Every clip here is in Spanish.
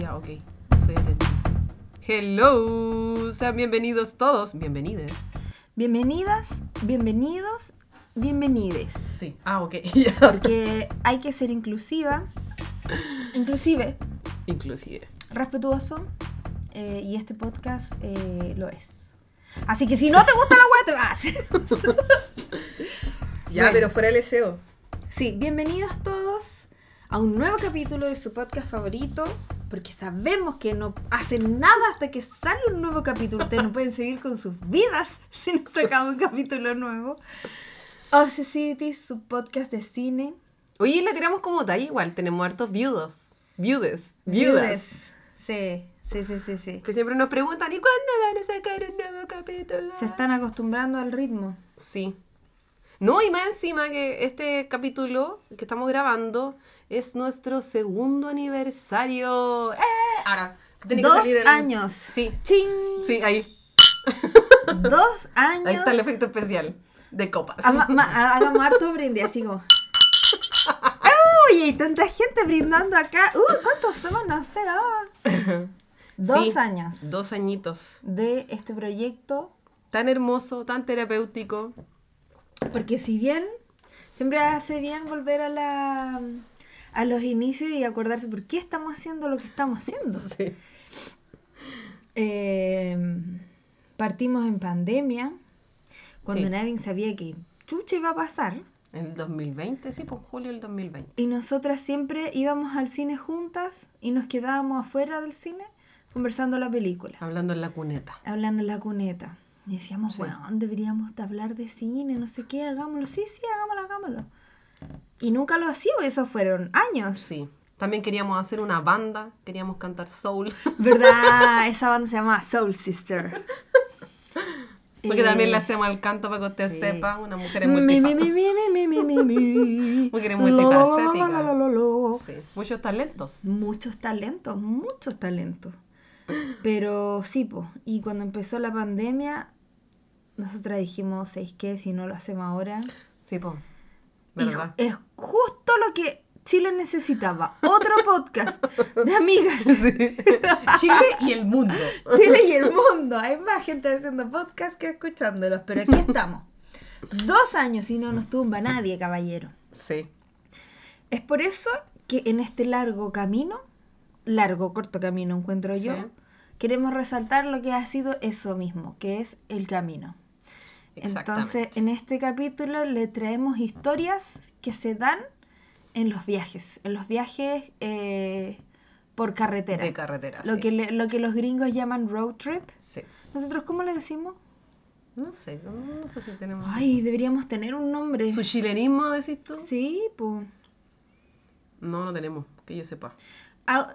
Ya, ok. Soy. Hello. Sean bienvenidos todos. Bienvenides. Bienvenidas, bienvenidos, bienvenides. Sí. Ah, ok. Ya. Porque hay que ser inclusiva, inclusive, Inclusive. respetuoso, eh, y este podcast eh, lo es. Así que si no te gusta la te vas. Ya, Bueno. pero fuera el SEO. Sí, bienvenidos todos a un nuevo capítulo de su podcast favorito. Porque sabemos que no hacen nada hasta que sale un nuevo capítulo. Ustedes no pueden seguir con sus vidas si no sacamos un capítulo nuevo. Obsessivity, su podcast de cine. Oye, la tiramos como talla igual. Tenemos hartos viudos. Viudes. Viudas. Sí, sí, sí, sí, sí. Que siempre nos preguntan, ¿y cuándo van a sacar un nuevo capítulo? Se están acostumbrando al ritmo. Sí. No, y más encima que este capítulo que estamos grabando es nuestro segundo aniversario. ¡Eh! Ahora, tiene que Dos salir el- años. Sí, ¡Chin! sí, ahí. Dos años. Ahí está el efecto especial de copas. Hagamos harto brindis, así como. ¡Uy! Hay tanta gente brindando acá. ¡Uh! ¿Cuántos somos? No sé. Dos Sí, años Dos añitos. de este proyecto. Tan hermoso, tan terapéutico. Porque si bien siempre hace bien volver a la a los inicios y acordarse por qué estamos haciendo lo que estamos haciendo. Sí. Eh, partimos en pandemia, cuando Sí. nadie sabía que chucha iba a pasar. En el 2020, sí, por julio del 2020. Y nosotras siempre íbamos al cine juntas y nos quedábamos afuera del cine conversando la película, Hablando en la cuneta. hablando en la cuneta. Y decíamos, Sí. bueno, deberíamos de hablar de cine, no sé qué, hagámoslo. Sí, sí, hagámoslo, hagámoslo. Y nunca lo hacíamos, eso fueron años. Sí. También queríamos hacer una banda, queríamos cantar soul. ¿Verdad? Esa banda se llama Soul Sister. Porque Eh, también le hacemos el canto para que usted sí. sepa. Una mujer es multifacética. Mujer. Sí, muchos talentos. Muchos talentos, muchos talentos. Pero sí, pues. Y cuando empezó la pandemia, nosotras dijimos, ¿sabéis qué? Si no lo hacemos ahora. Sí, es justo lo que Chile necesitaba. Otro podcast de amigas. Chile y el mundo. Chile y el mundo. Hay más gente haciendo podcast que escuchándolos, pero aquí estamos. Dos años y no nos tumba nadie, caballero. Sí. Es por eso que en este largo camino, largo, corto camino encuentro yo, queremos resaltar lo que ha sido eso mismo, que es el camino. Entonces, en este capítulo le traemos historias que se dan en los viajes, en los viajes eh, por carretera. De carretera. Lo, sí. que le- lo que los gringos llaman road trip. Sí. ¿Nosotros cómo le decimos? No sé, no, no sé si tenemos. Ay, deberíamos tener un nombre. ¿Su chilenismo decís tú? Sí, pues. No, no tenemos, que yo sepa.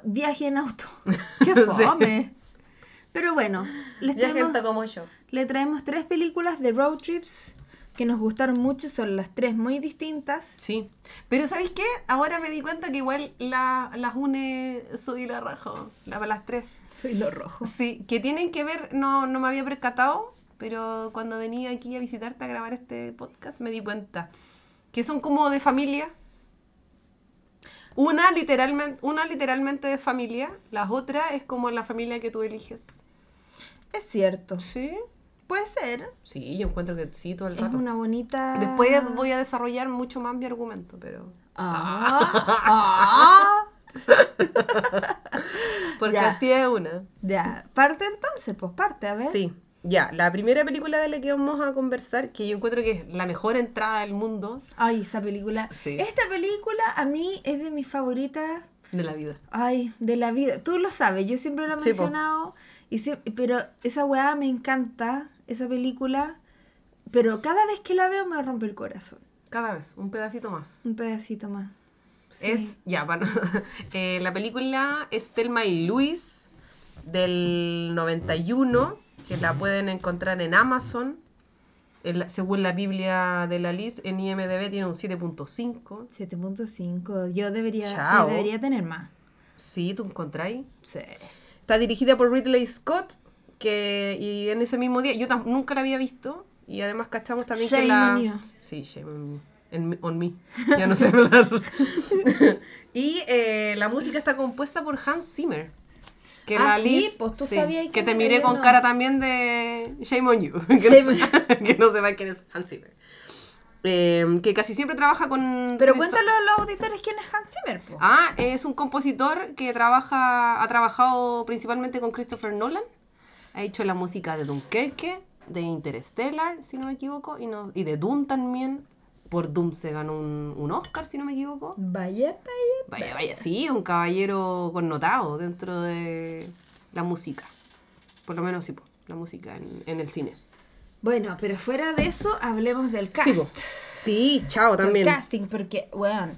Viaje en auto. ¡Qué fome! Pero bueno, les Ya traemos, como yo. Le traemos tres películas de road trips que nos gustaron mucho. Son las tres muy distintas. Sí. Pero ¿sabéis qué? Ahora me di cuenta que igual la- las une Soy la rajo. La, las tres. Soy lo rojo. Sí, que tienen que ver, no, no me había percatado, pero cuando venía aquí a visitarte a grabar este podcast me di cuenta que son como de familia. Una literalmente, una literalmente de familia, las otras es como la familia que tú eliges. Es cierto. Sí. Puede ser. Sí, yo encuentro que sí todo el Es rato. una bonita. Después voy a desarrollar mucho más mi argumento, pero... Ah, ah. Porque Ya. así es una. Ya. Parte entonces, pues parte, a ver. Sí, ya, la primera película de la que vamos a conversar, que yo encuentro que es la mejor entrada del mundo Ay, esa película. Sí. Esta película a mí es de mis favoritas. de la vida. Ay, de la vida. Tú lo sabes, yo siempre lo he Sí, mencionado. Y pero esa weá me encanta, esa película. Pero cada vez que la veo me rompe el corazón. Cada vez, un pedacito más. Un pedacito más. Sí. Es, ya, bueno, eh, la película es Thelma y Luis del 91, que la pueden encontrar en Amazon. Según la Biblia de la Liz, en IMDB tiene un 7.5. 7.5. Yo debería, debería tener más. Sí, ¿tú encontráis? Sí. Está dirigida por Ridley Scott, que y en ese mismo día, yo nunca la había visto, y además cachamos también Shame que la... on you. Sí, shame on me. En on me. Ya no sé hablar. y eh, la música está compuesta por Hans Zimmer. Que Ah, la sí, Liz. pues tú sí, sabías Que quién te miré con no. cara también de Shame on You. Que, Shame no, se- que no sepa quién es Hans Zimmer. Eh, que casi siempre trabaja con. Pero Christo- cuéntale a los auditores quién es Hans Zimmer. po. Ah, es un compositor que trabaja, ha trabajado principalmente con Christopher Nolan. Ha hecho la música de Dunkerque, de Interstellar, si no me equivoco, y, no, y de Doom también. Por Doom se ganó un, un Oscar, si no me equivoco. Vaya, vaya. Vaya, vaya, sí, un caballero connotado dentro de la música. Por lo menos sí, po, la música en, en el cine. Bueno, pero fuera de eso, hablemos del cast. Sí, chao Del también. casting, porque, weón,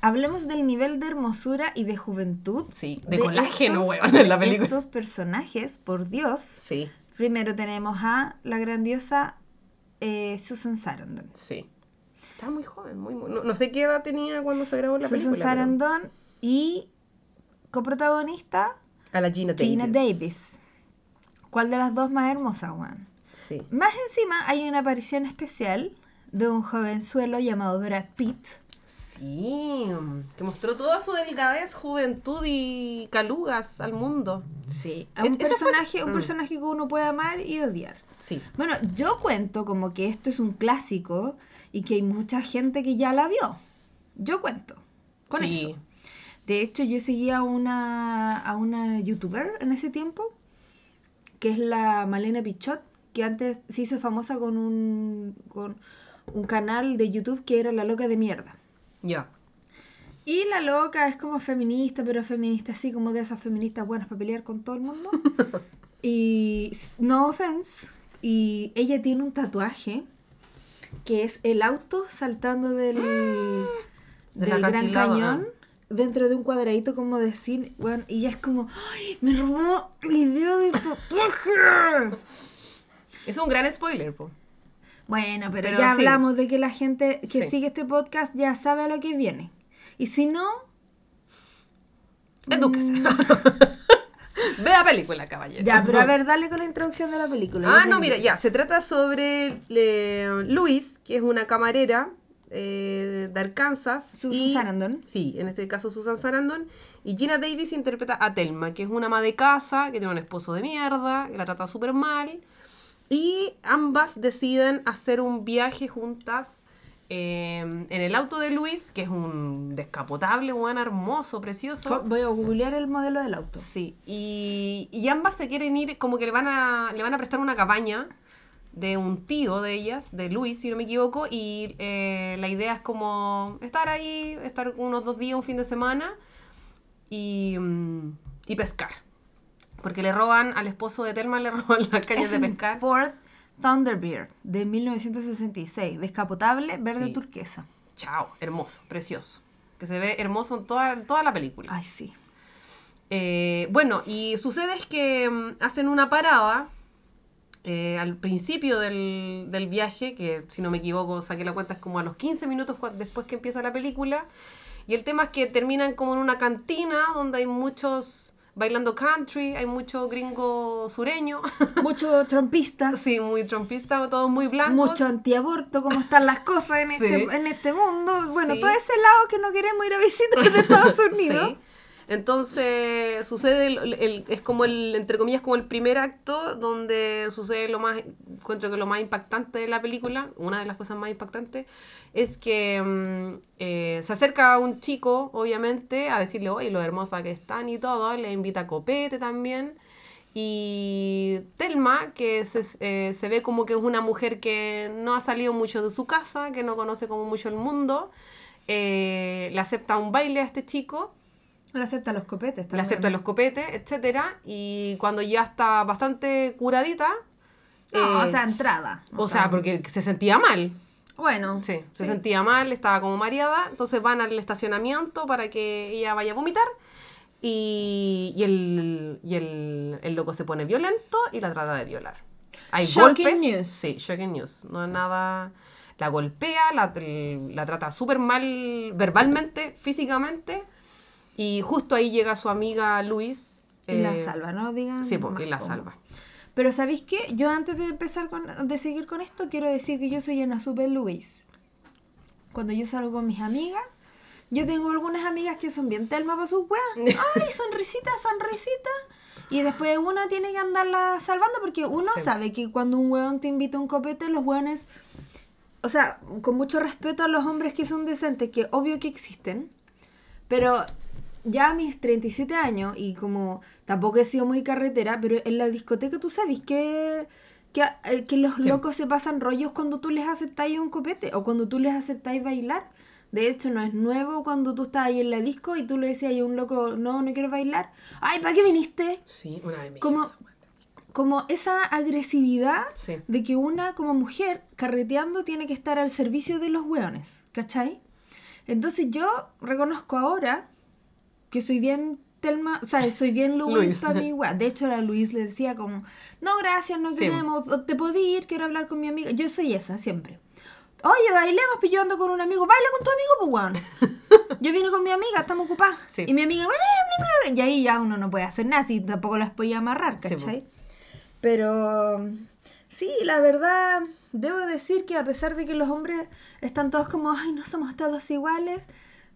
hablemos del nivel de hermosura y de juventud. Sí, de colágeno, estos- weón, en la de película. Estos personajes, por Dios. Sí, Primero tenemos a la grandiosa eh, Susan Sarandon. sí. Estaba muy joven, muy, muy- no, no sé qué edad tenía cuando se grabó la Susan película. pero- Sarandon y coprotagonista A la Gina Davis. Gina Davis. ¿Cuál de las dos más hermosa, weón? Sí. Más encima hay una aparición especial de un jovenzuelo llamado Brad Pitt. Sí, que mostró toda su delgadez, juventud y calugas al mundo. Sí. A un E- fue- personaje, un Mm. personaje que uno puede amar y odiar. Sí. Bueno, yo cuento como que esto es un clásico y que hay mucha gente que ya la vio. Yo cuento con Sí. eso. De hecho, yo seguía a una, a una youtuber en ese tiempo, que es la Malena Pichot, que antes se hizo famosa con un, con un canal de YouTube que era La Loca de Mierda. Ya. Y la loca es como feminista, pero feminista así como de esas feministas buenas para pelear con todo el mundo. y no offense. Y ella tiene un tatuaje que es el auto saltando del, Gran Cañón dentro de un cuadradito como de cine. Bueno, y ella es como, ¡ay! Me robó mi idea del tatuaje. Es un gran spoiler, po. Bueno, pero, Pero ya sí. hablamos de que la gente que Sí. sigue este podcast ya sabe a lo que viene. Y si no, Edúquese. Ve la película, caballero. Ya, pero a ver, dale con la introducción de la película. Ah, no, mira, ya, se trata sobre eh, Luis, que es una camarera eh, de Arkansas. Susan Sarandon. Sí, en este caso Susan Sarandon. Y Gina Davis interpreta a Telma, que es una ama de casa, que tiene un esposo de mierda, que la trata súper mal. Y ambas deciden hacer un viaje juntas eh, en el auto de Luis, que es un descapotable, un hermoso, precioso. Voy a googlear el modelo del auto. Sí, y, y ambas se quieren ir, como que le van a, le van a prestar una cabaña de un tío de ellas, de Luis, si no me equivoco, y eh, la idea es como estar ahí, estar unos dos días, un fin de semana, y, mm, y pescar. Porque le roban, al esposo de Telma le roban las cañas Es de pescar. Ford Thunderbird de 1966, descapotable, verde Sí. turquesa. Chao, hermoso, precioso. Que se ve hermoso en toda, toda la película. Ay, sí. Eh, bueno, y sucede es que mm, hacen una parada eh, al principio del, del viaje, que si no me equivoco, saqué la cuenta, es como a los 15 minutos después que empieza la película. Y el tema es que terminan como en una cantina donde hay muchos bailando country, hay mucho gringo sureño, Mucho trompista, sí, muy trompista, todos muy blancos. mucho antiaborto, cómo están las cosas en, este, en este mundo. Bueno, Sí. todo ese lado que no queremos ir a visitar de Estados Unidos. Sí. Entonces sucede, el, el- es como el, entre comillas, como el primer acto donde sucede lo más, encuentro que lo más impactante de la película, una de las cosas más impactantes, es que mm, eh, se acerca un chico, obviamente, a decirle, oye, lo hermosa que están y todo, le invita a copete también. Y Telma, que se, eh, se ve como que es una mujer que no ha salido mucho de su casa, que no conoce como mucho el mundo, eh, le acepta un baile a este chico Le acepta los copetes. le acepta los copetes, etcétera, y cuando ya está bastante curadita, No, eh, o sea, entrada. o sea, porque se sentía mal, Bueno, sí, se sí. sentía mal, estaba como mareada, entonces van al estacionamiento para que ella vaya a vomitar, y, y el, y el, el loco se pone violento y la trata de violar. Hay Shocking golpes, news. sí, shocking news, no es nada, la golpea, la, la trata súper mal verbalmente, físicamente, y justo ahí llega su amiga Luis. Y la eh, salva, ¿no? Digan. Sí, y la salva. Pero ¿sabéis qué? Yo antes de empezar con, de seguir con esto, quiero decir que yo soy una super Luis. Cuando yo salgo con mis amigas, yo tengo algunas amigas que son bien telma para sus weas. Ay, sonrisita, sonrisita. Y después una tiene que andarla salvando porque uno Sí. sabe que cuando un weón te invita a un copete, los weones, o sea, con mucho respeto a los hombres que son decentes, que obvio que existen, pero ya a mis 37 años y como tampoco he sido muy carretera, pero en la discoteca tú sabes que, que, eh, que los Sí. locos se pasan rollos cuando tú les aceptáis un copete o cuando tú les aceptáis bailar. De hecho, no es nuevo cuando tú estás ahí en la disco y tú le decías a un loco, no, no quiero bailar. Ay, ¿para qué viniste? Sí, una vez me Como- esa como esa agresividad Sí. de que una como mujer carreteando tiene que estar al servicio de los hueones, ¿cachai? Entonces yo reconozco ahora que soy bien Telma, o sea, soy bien Luis para mi wea. De hecho, a Luis le decía como, no, gracias, no Sí. queremos, o te puedo ir, quiero hablar con mi amiga. Yo soy esa, siempre. Oye, bailemos, pues yo ando con un amigo. Baila con tu amigo, pues weón. Yo vine con mi amiga, estamos ocupadas. Sí. Y mi amiga, y ahí ya uno no puede hacer nada, si tampoco las podía amarrar, Sí, ¿cachai? Pero sí, la verdad, debo decir que a pesar de que los hombres están todos como, ay, no somos todos iguales,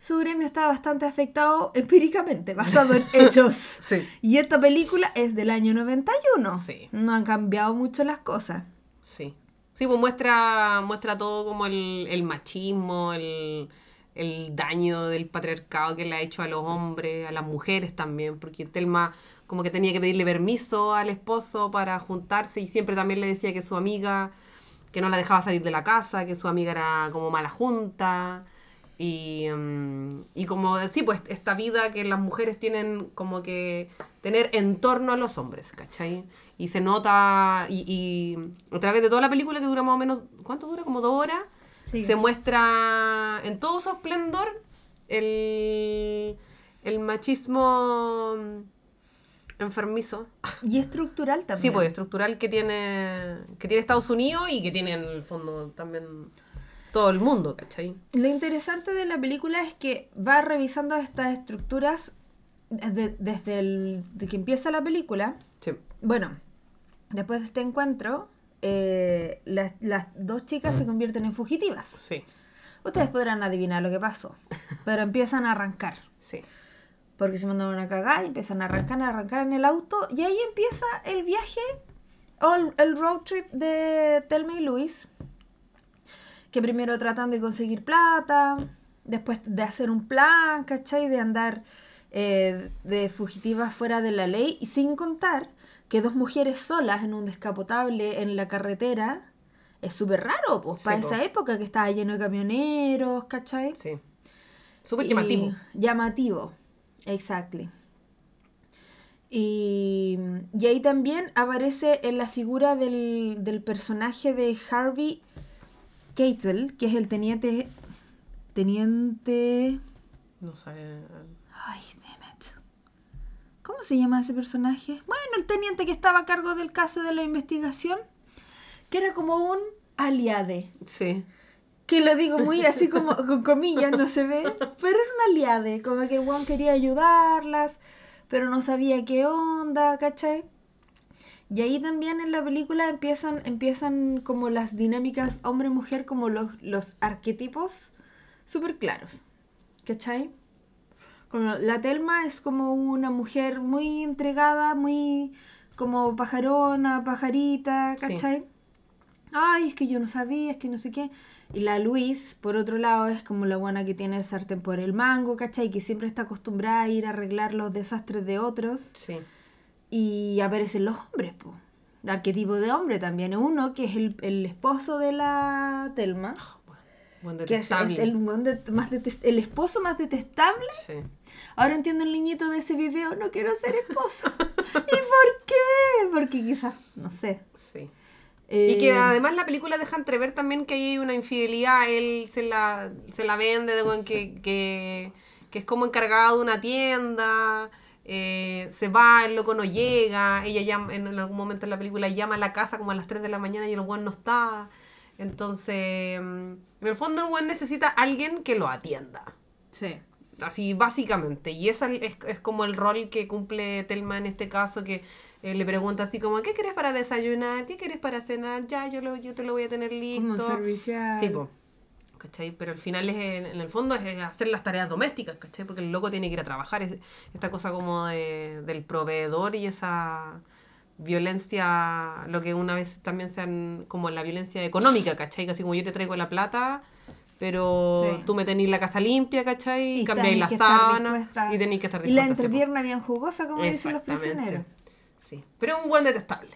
su gremio está bastante afectado empíricamente, basado en hechos. Sí. Y esta película es del año 91. Sí. No han cambiado mucho las cosas. Sí. Sí, pues muestra, muestra todo como el, el machismo, el, el daño del patriarcado que le ha hecho a los hombres, a las mujeres también, porque Telma como que tenía que pedirle permiso al esposo para juntarse y siempre también le decía que su amiga, que no la dejaba salir de la casa, que su amiga era como mala junta. Y, mm, y como sí, pues esta vida que las mujeres tienen como que tener en torno a los hombres, ¿cachai? Y se nota, y, y a través de toda la película que dura más o menos, ¿cuánto dura? Como dos horas, Sí. se muestra en todo su esplendor el, el machismo enfermizo. Y estructural también. Sí, pues estructural que tiene, que tiene Estados Unidos y que tiene en el fondo también todo el mundo, ¿cachai? Lo interesante de la película es que va revisando estas estructuras desde, desde el, de que empieza la película. Sí. Bueno, después de este encuentro, eh, las, las dos chicas se convierten en fugitivas. Sí, Ustedes podrán adivinar lo que pasó, pero empiezan a arrancar. sí. Porque se mandaron a cagar y empiezan a arrancar, a arrancar en el auto. Y ahí empieza el viaje o el, el road trip de Telma y Luis. Que primero tratan de conseguir plata, después de hacer un plan, ¿cachai? De andar eh, de fugitivas fuera de la ley. Y sin contar que dos mujeres solas en un descapotable en la carretera es súper raro, pues, Sí, para po. esa época que estaba lleno de camioneros, ¿cachai? Sí. Súper llamativo. Llamativo, exactly. Y, y ahí también aparece en la figura del, del personaje de Harvey Keitel, que es el teniente. Teniente. No sé. Ay, damn it. ¿Cómo se llama ese personaje? Bueno, el teniente que estaba a cargo del caso de la investigación, que era como un aliade. Sí. Que lo digo muy así como con comillas, no se ve. Pero era una aliade, como que el weón quería ayudarlas, pero no sabía qué onda, ¿cachai? Y ahí también en la película empiezan, empiezan como las dinámicas hombre-mujer, como los, los arquetipos súper claros, ¿cachai? Como la Telma es como una mujer muy entregada, muy como pajarona, pajarita, Sí. ¿cachai? Ay, es que yo no sabía, es que no sé qué. Y la Luis, por otro lado, es como la buena que tiene el sartén por el mango, ¿cachai? Que siempre está acostumbrada a ir a arreglar los desastres de otros. Sí. Y aparecen los hombres, po. El arquetipo de hombre también. Uno que es el, el esposo de la Telma. Buen Que es, detestable. es el, más el esposo más detestable. Sí. Ahora entiendo el niñito de ese video. No quiero ser esposo. ¿Y por qué? Porque quizás, no sé. Sí. Y Eh, que además la película deja entrever también que hay una infidelidad, él se la, se la vende de que, que, que es como encargado de una tienda, eh, se va, el loco no llega, ella llama, en algún momento en la película llama a la casa como a las 3 de la mañana y el weón no está. Entonces, mm, en el fondo el weón necesita a alguien que lo atienda. Sí. Así básicamente. Y ese es, es como el rol que cumple Telma en este caso, que eh, le pregunta así como, ¿qué quieres para desayunar? ¿Qué quieres para cenar? Ya, yo, lo, yo te lo voy a tener listo. Como servicial. Sí, po. ¿Cachai? Pero al final es, en, el fondo es hacer las tareas domésticas, ¿cachai? Porque el loco tiene que ir a trabajar, es esta cosa como de- del proveedor y esa violencia, lo que una vez también sean como la violencia económica, ¿cachai? Así como yo te traigo la plata, pero Sí. tú me tenés la casa limpia, ¿cachai? Y cambiáis la sábana y tenéis que estar Y la dispuesta. sí, po. entrepierna bien jugosa, como dicen los prisioneros. Sí, pero un buen detestable.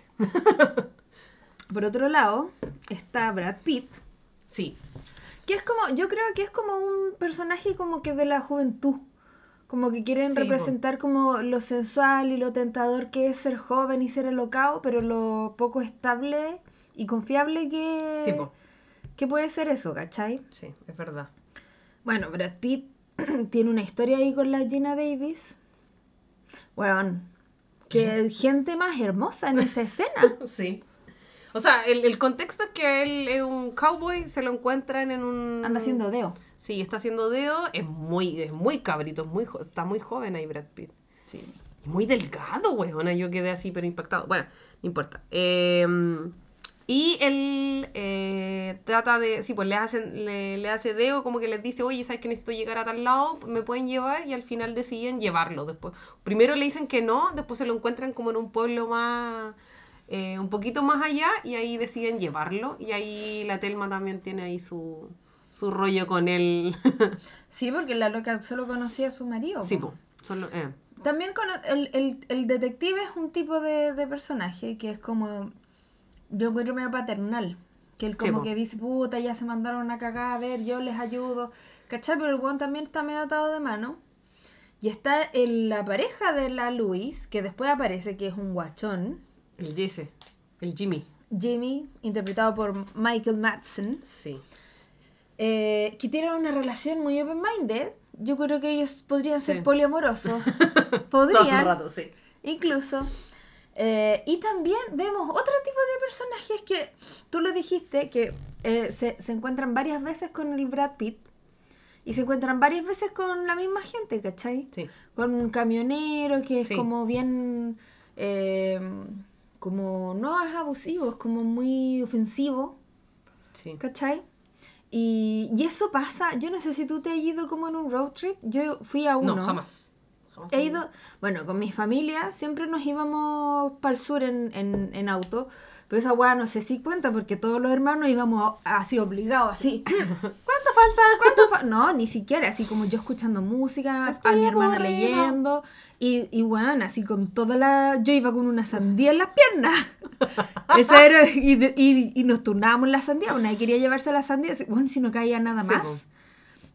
Por otro lado, está Brad Pitt, Sí, que es como, yo creo que es como un personaje como que de la juventud. Como que quieren Sí, po. representar como lo sensual y lo tentador que es ser joven y ser alocado, pero lo poco estable y confiable que, sí, que puede ser eso, ¿cachai? sí, es verdad. Bueno, Brad Pitt tiene una historia ahí con la Gina Davis. Weón, que gente más hermosa en esa escena. Sí. O sea, el, el contexto es que él es un cowboy, se lo encuentran en un... Anda haciendo deo. Sí, está haciendo dedo, es muy, es muy cabrito, es muy, está muy joven ahí Brad Pitt. Sí. Y muy delgado, weona, yo quedé así pero impactado. Bueno, no importa. Eh, y él eh, trata de, sí, pues le, hacen, le, le hace dedo, como que les dice, oye, ¿sabes que necesito llegar a tal lado? ¿Me pueden llevar? Y al final deciden llevarlo después. Primero le dicen que no, después se lo encuentran como en un pueblo más, eh, un poquito más allá, y ahí deciden llevarlo. Y ahí la Telma también tiene ahí su, su rollo con él. Sí, porque la loca solo conocía a su marido. sí, po. Solo, eh. También cono- el, el, el detective es un tipo de, de personaje que es como. Yo encuentro medio paternal. Que él como que dice, puta, ya se mandaron a cagar, a ver, yo les ayudo. ¿Cachai? Pero el weón también está medio atado de mano. Y está en la pareja de la Louise, que después aparece que es un guachón. El Jesse, el Jimmy. Jimmy, interpretado por Michael Madsen. Sí. eh, que tienen una relación muy open-minded. Yo creo que ellos podrían Sí. ser poliamorosos. Todo podrían. rato, sí. Incluso. Eh, y también vemos otro tipo de personajes que tú lo dijiste, que eh, se, se encuentran varias veces con el Brad Pitt y se encuentran varias veces con la misma gente, ¿cachai? Sí. Con un camionero que es Sí. como bien, eh, como no es abusivo, es como muy ofensivo, Sí. ¿cachai? Y, y eso pasa, yo no sé si tú te has ido como en un road trip, yo fui a uno. No, jamás. He ido, bueno, con mi familia siempre nos íbamos para el sur en, en, en auto, pero esa weá no sé si cuenta porque todos los hermanos íbamos así obligados, así. ¿Cuánto falta? ¿Cuánto fa- No, ni siquiera, así como yo escuchando música, Estoy a mi hermana leyendo, y, y bueno, así con toda la... Yo iba con una sandía en las piernas. Esa era, y, y, y nos turnábamos la sandía, una quería llevarse la sandía, así, bueno, si no caía nada más. po.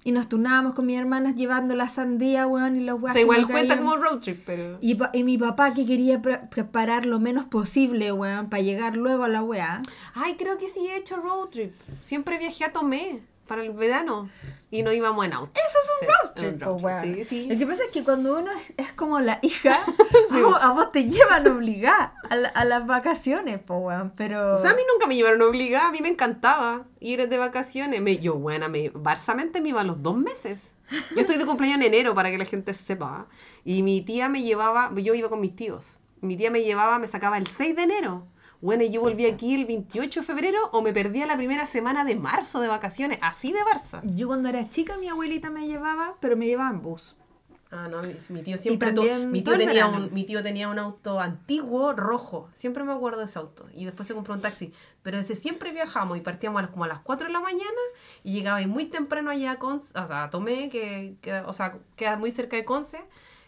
Y nos turnábamos con mis hermanas llevando la sandía, weón, y los O weas sea, que igual cuenta como road trip, pero... Y, pa- y mi papá que quería pre- preparar lo menos posible, weón, para llegar luego a la weá. Ay, creo que sí he hecho road trip. Siempre viajé a Tomé para el verano y no íbamos en auto. Eso es un Sí, road un trip, road po, weón. Sí, sí. Lo que pasa es que cuando uno es, es como la hija, a, vos, a vos te llevan obligada a, la- a las vacaciones, po, weón. Pero. O sea, a mí nunca me llevaron obligada, a mí me encantaba ir de vacaciones. Me, yo, buena, me, barsamente me iba a los dos meses. Yo estoy de cumpleaños en enero, para que la gente sepa. Y mi tía me llevaba, yo iba con mis tíos. Mi tía me llevaba, me sacaba el 6 de enero. Bueno, y yo volví aquí el 28 de febrero o me perdía la primera semana de marzo de vacaciones, así de Barça. Yo cuando era chica, mi abuelita me llevaba, pero me llevaba en bus. Ah, no, mi, mi tío siempre tu- también mi todo tío tenía un mi tío tenía un auto antiguo rojo, siempre me acuerdo de ese auto. Y después se compró un taxi, pero ese siempre viajamos y partíamos a las- como a las 4 de la mañana y llegaba muy temprano allá a Conce, o sea, a Tomé, que, que, o sea, queda muy cerca de Conce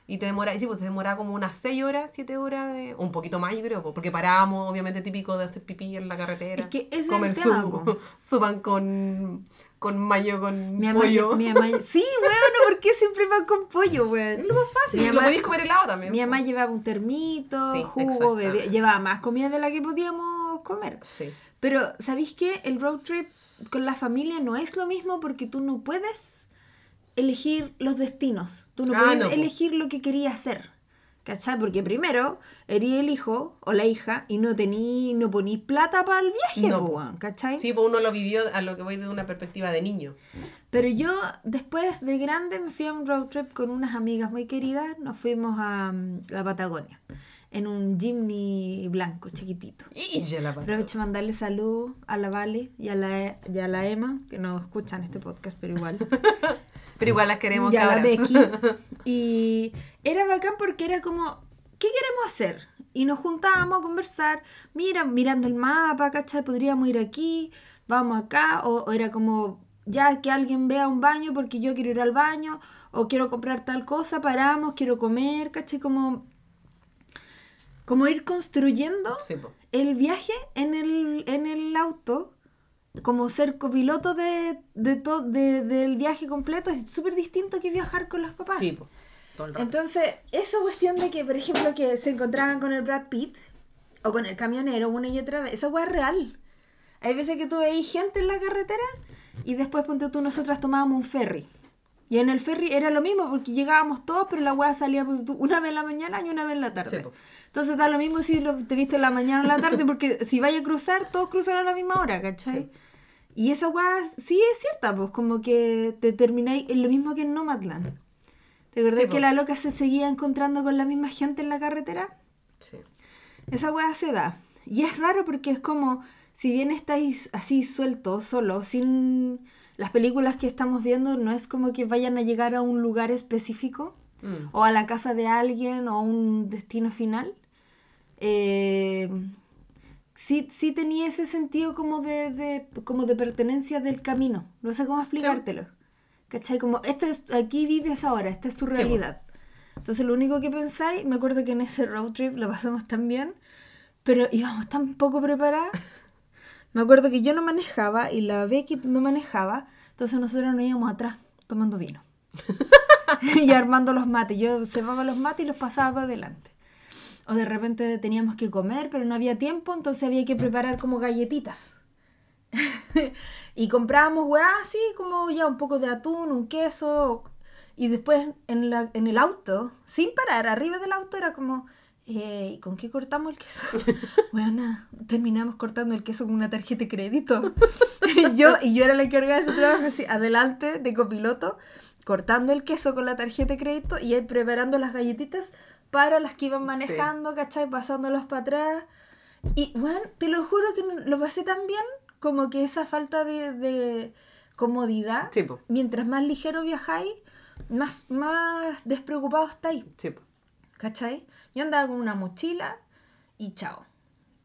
y te demora, y sí, pues se demoraba como unas 6 horas, 7 horas de, un poquito más yo creo, porque parábamos, obviamente típico de hacer pipí en la carretera. Es que es el comer tema, su, po. su pan con con mayo con Mi pollo. mi mamá, sí, weón, ¿por qué siempre va con pollo, weón? Es lo más fácil, Mi y lo podéis comer helado también. Mi mamá llevaba un termito, Sí, jugo, bebía, llevaba más comida de la que podíamos comer. Sí. Pero, ¿sabéis qué? El road trip con la familia no es lo mismo porque tú no puedes elegir los destinos. Tú no Ah, no, elegir lo que querías hacer. ¿Cachai? Porque primero erí el hijo o la hija y no tení, no ponís plata para el viaje, No, weón, ¿cachai? Sí, pues uno lo vivió a lo que voy de una perspectiva de niño. Pero yo después de grande me fui a un road trip con unas amigas muy queridas, nos fuimos a mm, la Patagonia. en un Jimny blanco, chiquitito. Y ya la. Aprovecho de mandarle salud a la Vale y a la, y a la Emma, que no escuchan este podcast, pero igual. Pero igual las queremos y a la. Becky. Y era bacán porque era como, ¿qué queremos hacer? Y nos juntábamos a conversar, mira, mirando el mapa, ¿cachai? Podríamos ir aquí, vamos acá, o, o era como, ya que alguien vea un baño porque yo quiero ir al baño, o quiero comprar tal cosa, paramos, quiero comer, ¿cachai? Como, como ir construyendo Sí, el viaje en el, en el auto, como ser copiloto de, de to- de- del viaje completo, es súper distinto que viajar con los papás. Sí, po. Todo el rato. Entonces, esa cuestión de que, por ejemplo, que se encontraban con el Brad Pitt o con el camionero una y otra vez, esa weá es real. Hay veces que tú veis gente en la carretera y después, ponte tú, nosotras tomábamos un ferry. Y en el ferry era lo mismo porque llegábamos todos, pero la weá salía ponte tú, una vez en la mañana y una vez en la tarde. Sí. Entonces da lo mismo si lo, te viste en la mañana o en la tarde, porque si vaya a cruzar, todos cruzan a la misma hora, ¿cachai? Sí. Y esa weá sí es cierta, pues como que te termináis, es lo mismo que en Nomadland. ¿De verdad Sí, que po. la loca se seguía encontrando con la misma gente en la carretera? Sí. Esa weá se da. Y es raro porque es como, si bien estáis así sueltos, solos, sin las películas que estamos viendo, no es como que vayan a llegar a un lugar específico Mm. o a la casa de alguien o a un destino final. Eh, sí, sí tenía ese sentido como de, de- como de pertenencia del camino. No sé cómo explicártelo. ¿Cachai? Como, este es, aquí vives ahora, esta es tu realidad. Entonces lo único que pensáis, me acuerdo que en ese road trip lo pasamos tan bien, pero íbamos tan poco preparadas. Me acuerdo que yo no manejaba y la Becky no manejaba, entonces nosotros nos íbamos atrás tomando vino. y armando los mates. Yo cebaba los mates y los pasaba para adelante. O de repente teníamos que comer, pero no había tiempo, entonces había que preparar como galletitas. y comprábamos weá así, como ya un poco de atún, un queso. Y después en, el auto, sin parar, arriba del auto era como, eh, ¿y con qué cortamos el queso? bueno, terminamos cortando el queso con una tarjeta de crédito. yo, y yo era la encargada de ese trabajo, así, adelante, de copiloto, cortando el queso con la tarjeta de crédito y él preparando las galletitas para las que iban manejando, ¿cachai? Pasándolos para atrás. Y, bueno, te lo juro que lo pasé tan bien como que esa falta de, de comodidad, Sí, mientras más ligero viajáis, más, más despreocupados estáis. Sí. ¿Cachai? Yo andaba con una mochila y chao.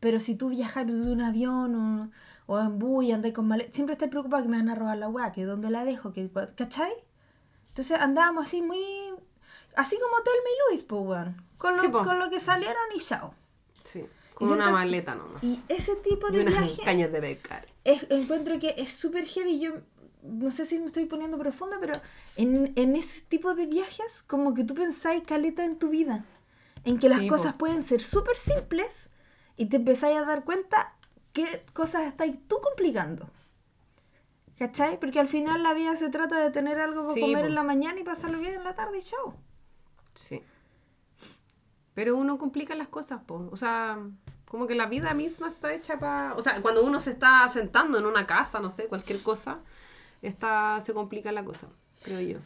Pero si tú viajas de un avión o, o en bus y andas con maleta, siempre estás preocupado que me van a robar la weá, que dónde la dejo, que, ¿cachai? Entonces andábamos así muy... Así como Telma y Luis, pues, weón. Con lo, Sí, con lo que salieron y chao. Sí. Con una maleta nomás. Y ese tipo Y de unas viaje cañas de pescar. es- encuentro que es súper heavy. Yo no sé si me estoy poniendo profunda, pero en, en ese tipo de viajes, como que tú pensáis caleta en tu vida. En que las Sí, cosas po. pueden ser súper simples y te empezáis a dar cuenta qué cosas estáis tú complicando. ¿Cachai? Porque al final la vida se trata de tener algo para Sí, comer po. en la mañana y pasarlo bien en la tarde y chao. Sí. Pero uno complica las cosas, po. O sea, como que la vida misma está hecha para... O sea, cuando uno se está sentando en una casa, no sé, cualquier cosa, está, se complica la cosa, creo yo.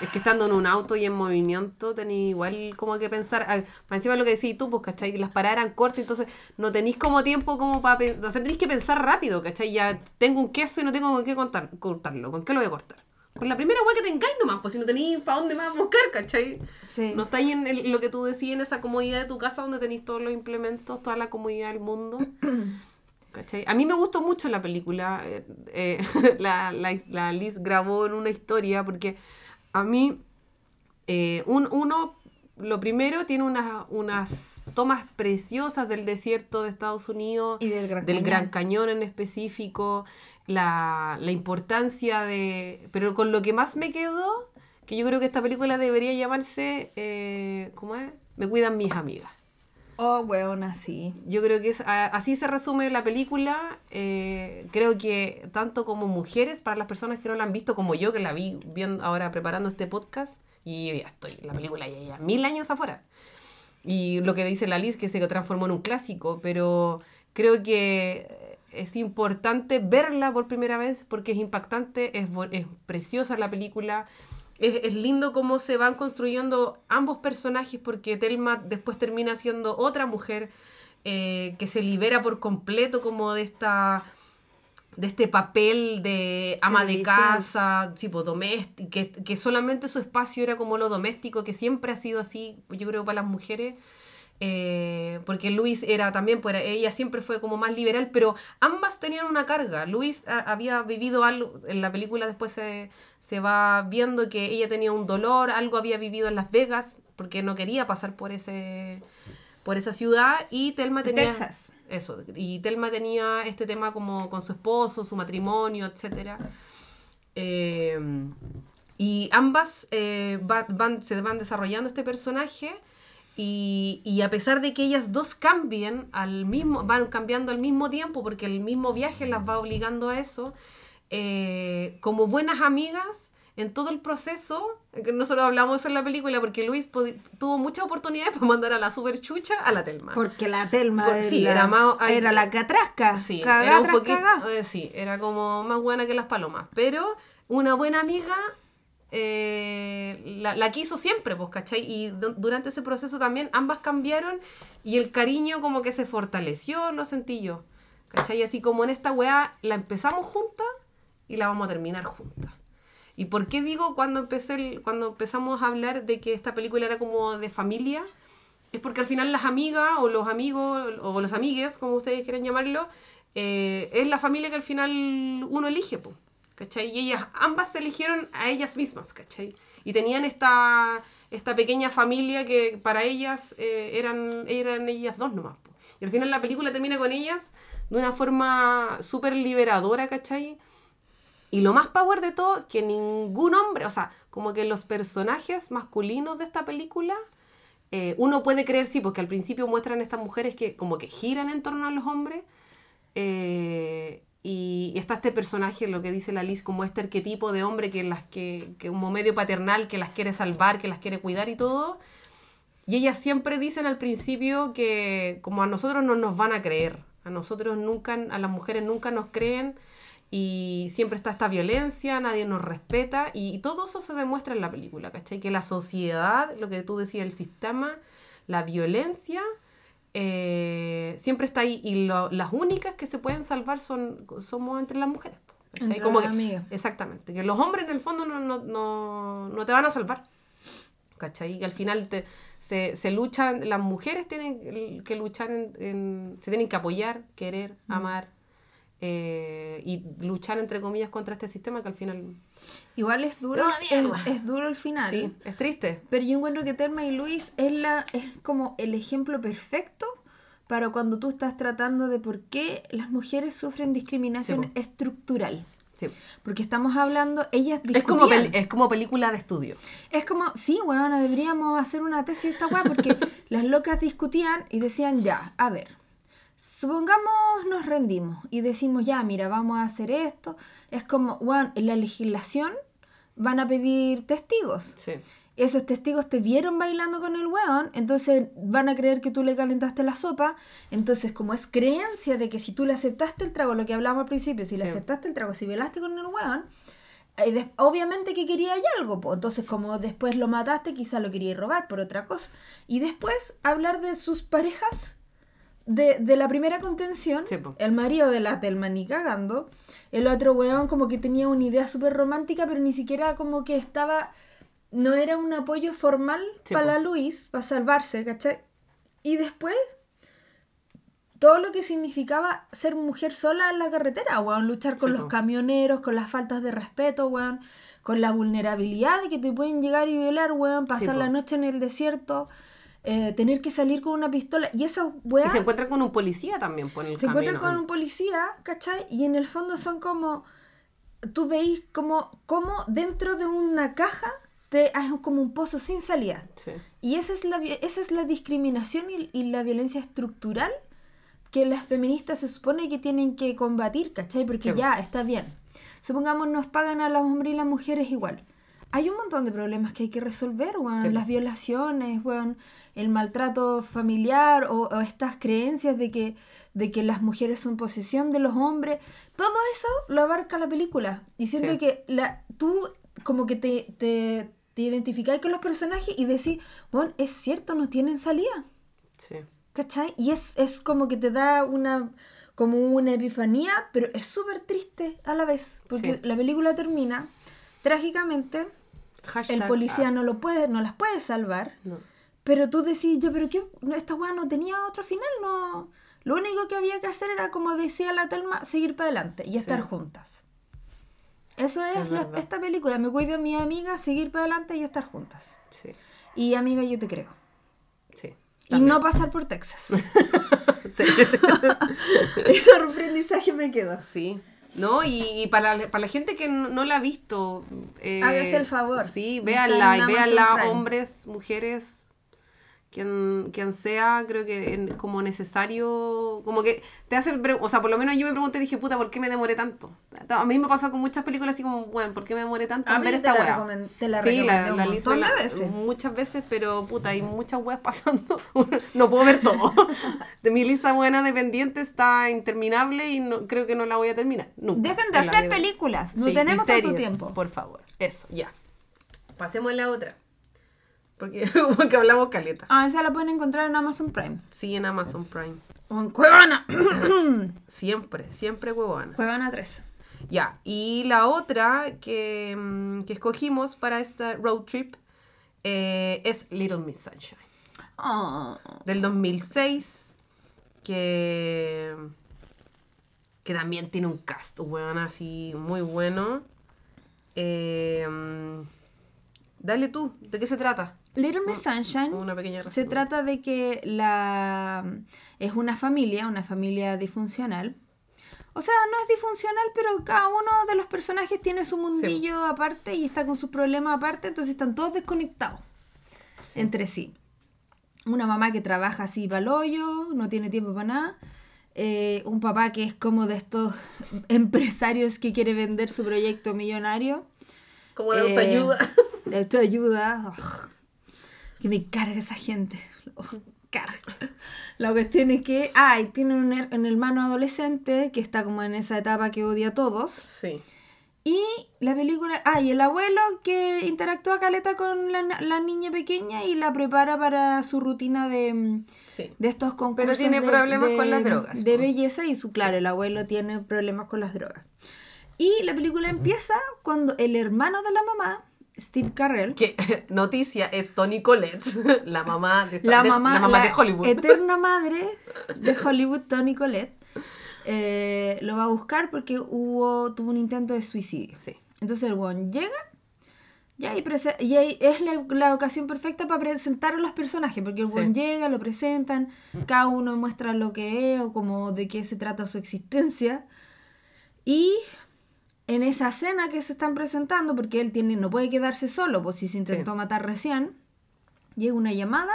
Es que estando en un auto y en movimiento, tenéis igual como que pensar, ah, encima lo que decís tú, pues, ¿cachai? Las paradas eran cortas, entonces no tenéis como tiempo como para pensar, o sea, tenéis que pensar rápido, ¿cachai? Ya tengo un queso y no tengo con qué cortar, cortarlo, ¿con qué lo voy a cortar? Con la primera hueá que tengáis nomás, pues si no tenéis para dónde más buscar, ¿cachai? Sí. No estáis en el- lo que tú decías, en esa comodidad de tu casa donde tenéis todos los implementos, toda la comodidad del mundo. ¿Cachai? A mí me gustó mucho la película. eh, eh, la, la, la Liz grabó en una historia porque a mí, eh, un, uno, lo primero, tiene unas, unas tomas preciosas del desierto de Estados Unidos, Y del Gran del Cañón. Gran Cañón en específico, la, la importancia de... Pero con lo que más me quedó, que yo creo que esta película debería llamarse, eh, ¿cómo es? Me cuidan mis amigas. Oh, weón, así. Yo creo que es, así se resume la película. eh, creo que tanto como mujeres, para las personas que no la han visto, como yo que la vi viendo ahora preparando este podcast, y ya estoy, la película ya, ya mil años afuera. Y lo que dice la Liz, que se transformó en un clásico, pero creo que es importante verla por primera vez porque es impactante, es, es preciosa la película. Es, es lindo cómo se van construyendo ambos personajes porque Telma después termina siendo otra mujer eh, que se libera por completo como de esta de este papel de ama de casa, tipo doméstico, que, que solamente su espacio era como lo doméstico, que siempre ha sido así, yo creo, para las mujeres. eh, porque Luis era también, pues ella siempre fue como más liberal, pero ambas tenían una carga. Luis a- había vivido algo, en la película después se, se va viendo que ella tenía un dolor, algo había vivido en Las Vegas, porque no quería pasar por ese por esa ciudad, y Telma tenía... Texas. Eso, y Telma tenía este tema como con su esposo, su matrimonio, etc. y ambas eh, va- van, se van desarrollando este personaje y, y a pesar de que ellas dos cambien al mismo, van cambiando al mismo tiempo porque el mismo viaje las va obligando a eso, eh, como buenas amigas, en todo el proceso, que nosotros hablamos en la película porque Luis tuvo muchas oportunidades para mandar a la super chucha a la Telma. Porque la Telma Por- era, sí, era más- ay, era la catrasca. Sí, cagá era un tras poquito, eh, sí, era como más buena que las palomas. Pero una buena amiga eh, la, la quiso siempre, pues, ¿cachai? Y du- durante ese proceso también ambas cambiaron y el cariño como que se fortaleció, lo sentí yo. ¿Cachai? Así como en esta weá la empezamos juntas y la vamos a terminar juntas. ¿Y por qué digo cuando empecé el- cuando empezamos a hablar de que esta película era como de familia? Es porque al final las amigas o los amigos o los amigues, como ustedes quieran llamarlo, eh, es la familia que al final uno elige, po, ¿cachai? Y ellas, ambas se eligieron a ellas mismas, ¿cachai? Y tenían esta, esta pequeña familia que para ellas eh, eran, eran ellas dos nomás, po. Y al final la película termina con ellas de una forma súper liberadora, ¿cachai? Y lo más power de todo, que ningún hombre, o sea, como que los personajes masculinos de esta película, eh, uno puede creer, sí, porque al principio muestran estas mujeres que como que giran en torno a los hombres. eh, y está este personaje, lo que dice la Liz, como este arquetipo de hombre que las que, que como medio paternal, que las quiere salvar, que las quiere cuidar y todo. Y ellas siempre dicen al principio que como a nosotros no nos van a creer, a nosotros nunca, a las mujeres nunca nos creen y siempre está esta violencia, nadie nos respeta y, todo eso se demuestra en la película, ¿cachai? Que la sociedad, lo que tú decías, el sistema, la violencia, eh, siempre está ahí y lo- las únicas que se pueden salvar son somos entre las mujeres. Como las que- amigas. Exactamente, que los hombres en el fondo no, no, no, no te van a salvar. ¿Cachai? Y al final te, se, se luchan, las mujeres tienen que luchar, en, en- se tienen que apoyar, querer, amar eh, y luchar entre comillas contra este sistema que al final... Igual es duro, es, es duro el final. Sí, es triste. Pero yo encuentro que Telma y Luis es, la, es como el ejemplo perfecto para cuando tú estás tratando de por qué las mujeres sufren discriminación Sí, estructural. Sí. Porque estamos hablando, ellas Es como, discutían. peli- es como película de estudio. Es como, sí, weona, deberíamos hacer una tesis de esta weá porque las locas discutían y decían, ya, a ver, supongamos nos rendimos y decimos, ya, mira, vamos a hacer esto. Es como, weón, en la legislación van a pedir testigos. Sí. Esos testigos te vieron bailando con el weón, entonces van a creer que tú le calentaste la sopa. Entonces, como es creencia de que si tú le aceptaste el trago, lo que hablamos al principio, si le Sí. aceptaste el trago, si velaste con el weón, eh, obviamente que quería algo, po. entonces como después lo mataste, quizá lo quería robar por otra cosa. Y después hablar de sus parejas de, de la primera contención, Sí, el marido de la Telma ni cagando, el otro weón como que tenía una idea súper romántica, pero ni siquiera como que estaba, no era un apoyo formal Sí, para la Luis, para salvarse, ¿cachai? Y después, todo lo que significaba ser mujer sola en la carretera, weón, luchar con Sí, los camioneros, con las faltas de respeto, weón, con la vulnerabilidad de que te pueden llegar y violar, weón, pasar la noche en el desierto, eh, tener que salir con una pistola, y esa weá... Y se encuentran con un policía también por el Se encuentran camino. con un policía, ¿cachai? Y en el fondo son como. Tú veis como, como dentro de una caja te hay como un pozo sin salida. Sí. Y esa es la, esa es la discriminación y, y la violencia estructural que las feministas se supone que tienen que combatir, ¿cachai? Porque Sí. ya está bien. Supongamos nos pagan a los hombres y las mujeres igual. Hay un montón de problemas que hay que resolver, weón. Sí. Las violaciones, weón, el maltrato familiar o, o estas creencias de que, de que las mujeres son posesión de los hombres. Todo eso lo abarca la película. Y siento Sí. que la, tú como que te, te, te identificáis con los personajes y decís, bueno, es cierto, no tienen salida. Sí. ¿Cachai? Y es, es como que te da una como una epifanía, pero es súper triste a la vez, porque Sí. la película termina trágicamente, Hashtag, el policía ah, no lo puede, no las puede salvar, no. pero tú decís, ya, pero qué, esta weá no tenía otro final, no. Lo único que había que hacer era, como decía la Telma, seguir para adelante y estar juntas. Eso es, Es la- verdad. esta película, me cuida mi amiga, seguir para adelante y estar juntas. Sí, Y amiga, yo te creo. sí. Y no pasar por Texas. Ese aprendizaje me quedó. Sí. No, y, y para, la- para la gente que no, no la ha visto, eh, Hágase el favor. Sí, véanla y véanla, hombres, mujeres, quien, quien sea, creo que en- como necesario, como que te hace, o sea, por lo menos yo me pregunté, dije, puta, ¿por qué me demoré tanto? A mí me pasa con muchas películas así como, bueno, ¿por qué me demoré tanto A en mí ver esta wea? te la sí, la, un montón de veces. Muchas veces, pero puta, hay muchas weas pasando. no puedo ver todo. de mi lista buena de pendientes está interminable y no, creo que no la voy a terminar. Nunca. Dejen de hacer películas. No Sí, tenemos tanto tiempo. Por favor, eso, ya. Pasemos a la otra. Porque como que hablamos caleta. Ah, esa la pueden encontrar en Amazon Prime. Sí, en Amazon Prime. O en Cuevana. Siempre, siempre huevona. Cuevana 3. Ya, y la otra que, mm, que escogimos para esta road trip eh, es Little Miss Sunshine. Oh. Del 2006, que, que también tiene un cast, weón, así muy bueno. Eh, mm, dale tú, ¿de qué se trata? Little Miss Sunshine Una pequeña se trata de que la es una familia, una familia disfuncional. O sea, no es disfuncional, pero cada uno de los personajes tiene su mundillo aparte y está con sus problemas aparte, entonces están todos desconectados Sí. entre sí. Una mamá que trabaja así para el hoyo, no tiene tiempo para nada. Eh, un papá que es como de estos empresarios que quiere vender su proyecto millonario. Como de Eh, autoayuda. De autoayuda. Ugh, que me carga esa gente. Carga. La cuestión es que, ay, tiene un, un hermano adolescente que está como en esa etapa que odia a todos. Sí. Y la película, ah, y el abuelo que interactúa caleta con la, la niña pequeña y la prepara para su rutina de, mm, Sí. de estos concursos. tiene de- problemas de- con las drogas, De belleza y su, claro, el abuelo tiene problemas con las drogas. Y la película empieza cuando el hermano de la mamá, Steve Carell, Que noticia es Tony Collette, la mamá de, la de- mamá, la mamá la de Hollywood. eterna madre de Hollywood, Tony Collette, eh, lo va a buscar porque hubo, tuvo un intento de suicidio. Sí. Entonces el weón llega y ahí, prese- y ahí es la, la ocasión perfecta para presentar a los personajes, porque el Sí. llega, lo presentan, cada uno muestra lo que es o como de qué se trata su existencia. Y en esa escena que se están presentando, porque él tiene, no puede quedarse solo, pues si se intentó Sí. matar recién, llega una llamada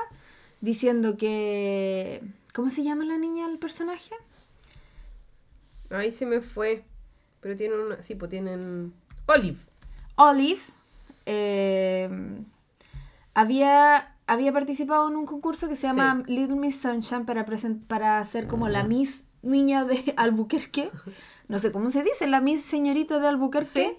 diciendo que... ¿Cómo se llama la niña el personaje? Ahí se me fue. Pero tienen una. Sí, pues tienen. Olive. Olive eh, había, había participado en un concurso que se Sí. llama Little Miss Sunshine para, para ser como la Miss Niña de Albuquerque. No sé cómo se dice, la Miss Señorita de Albuquerque. Sí.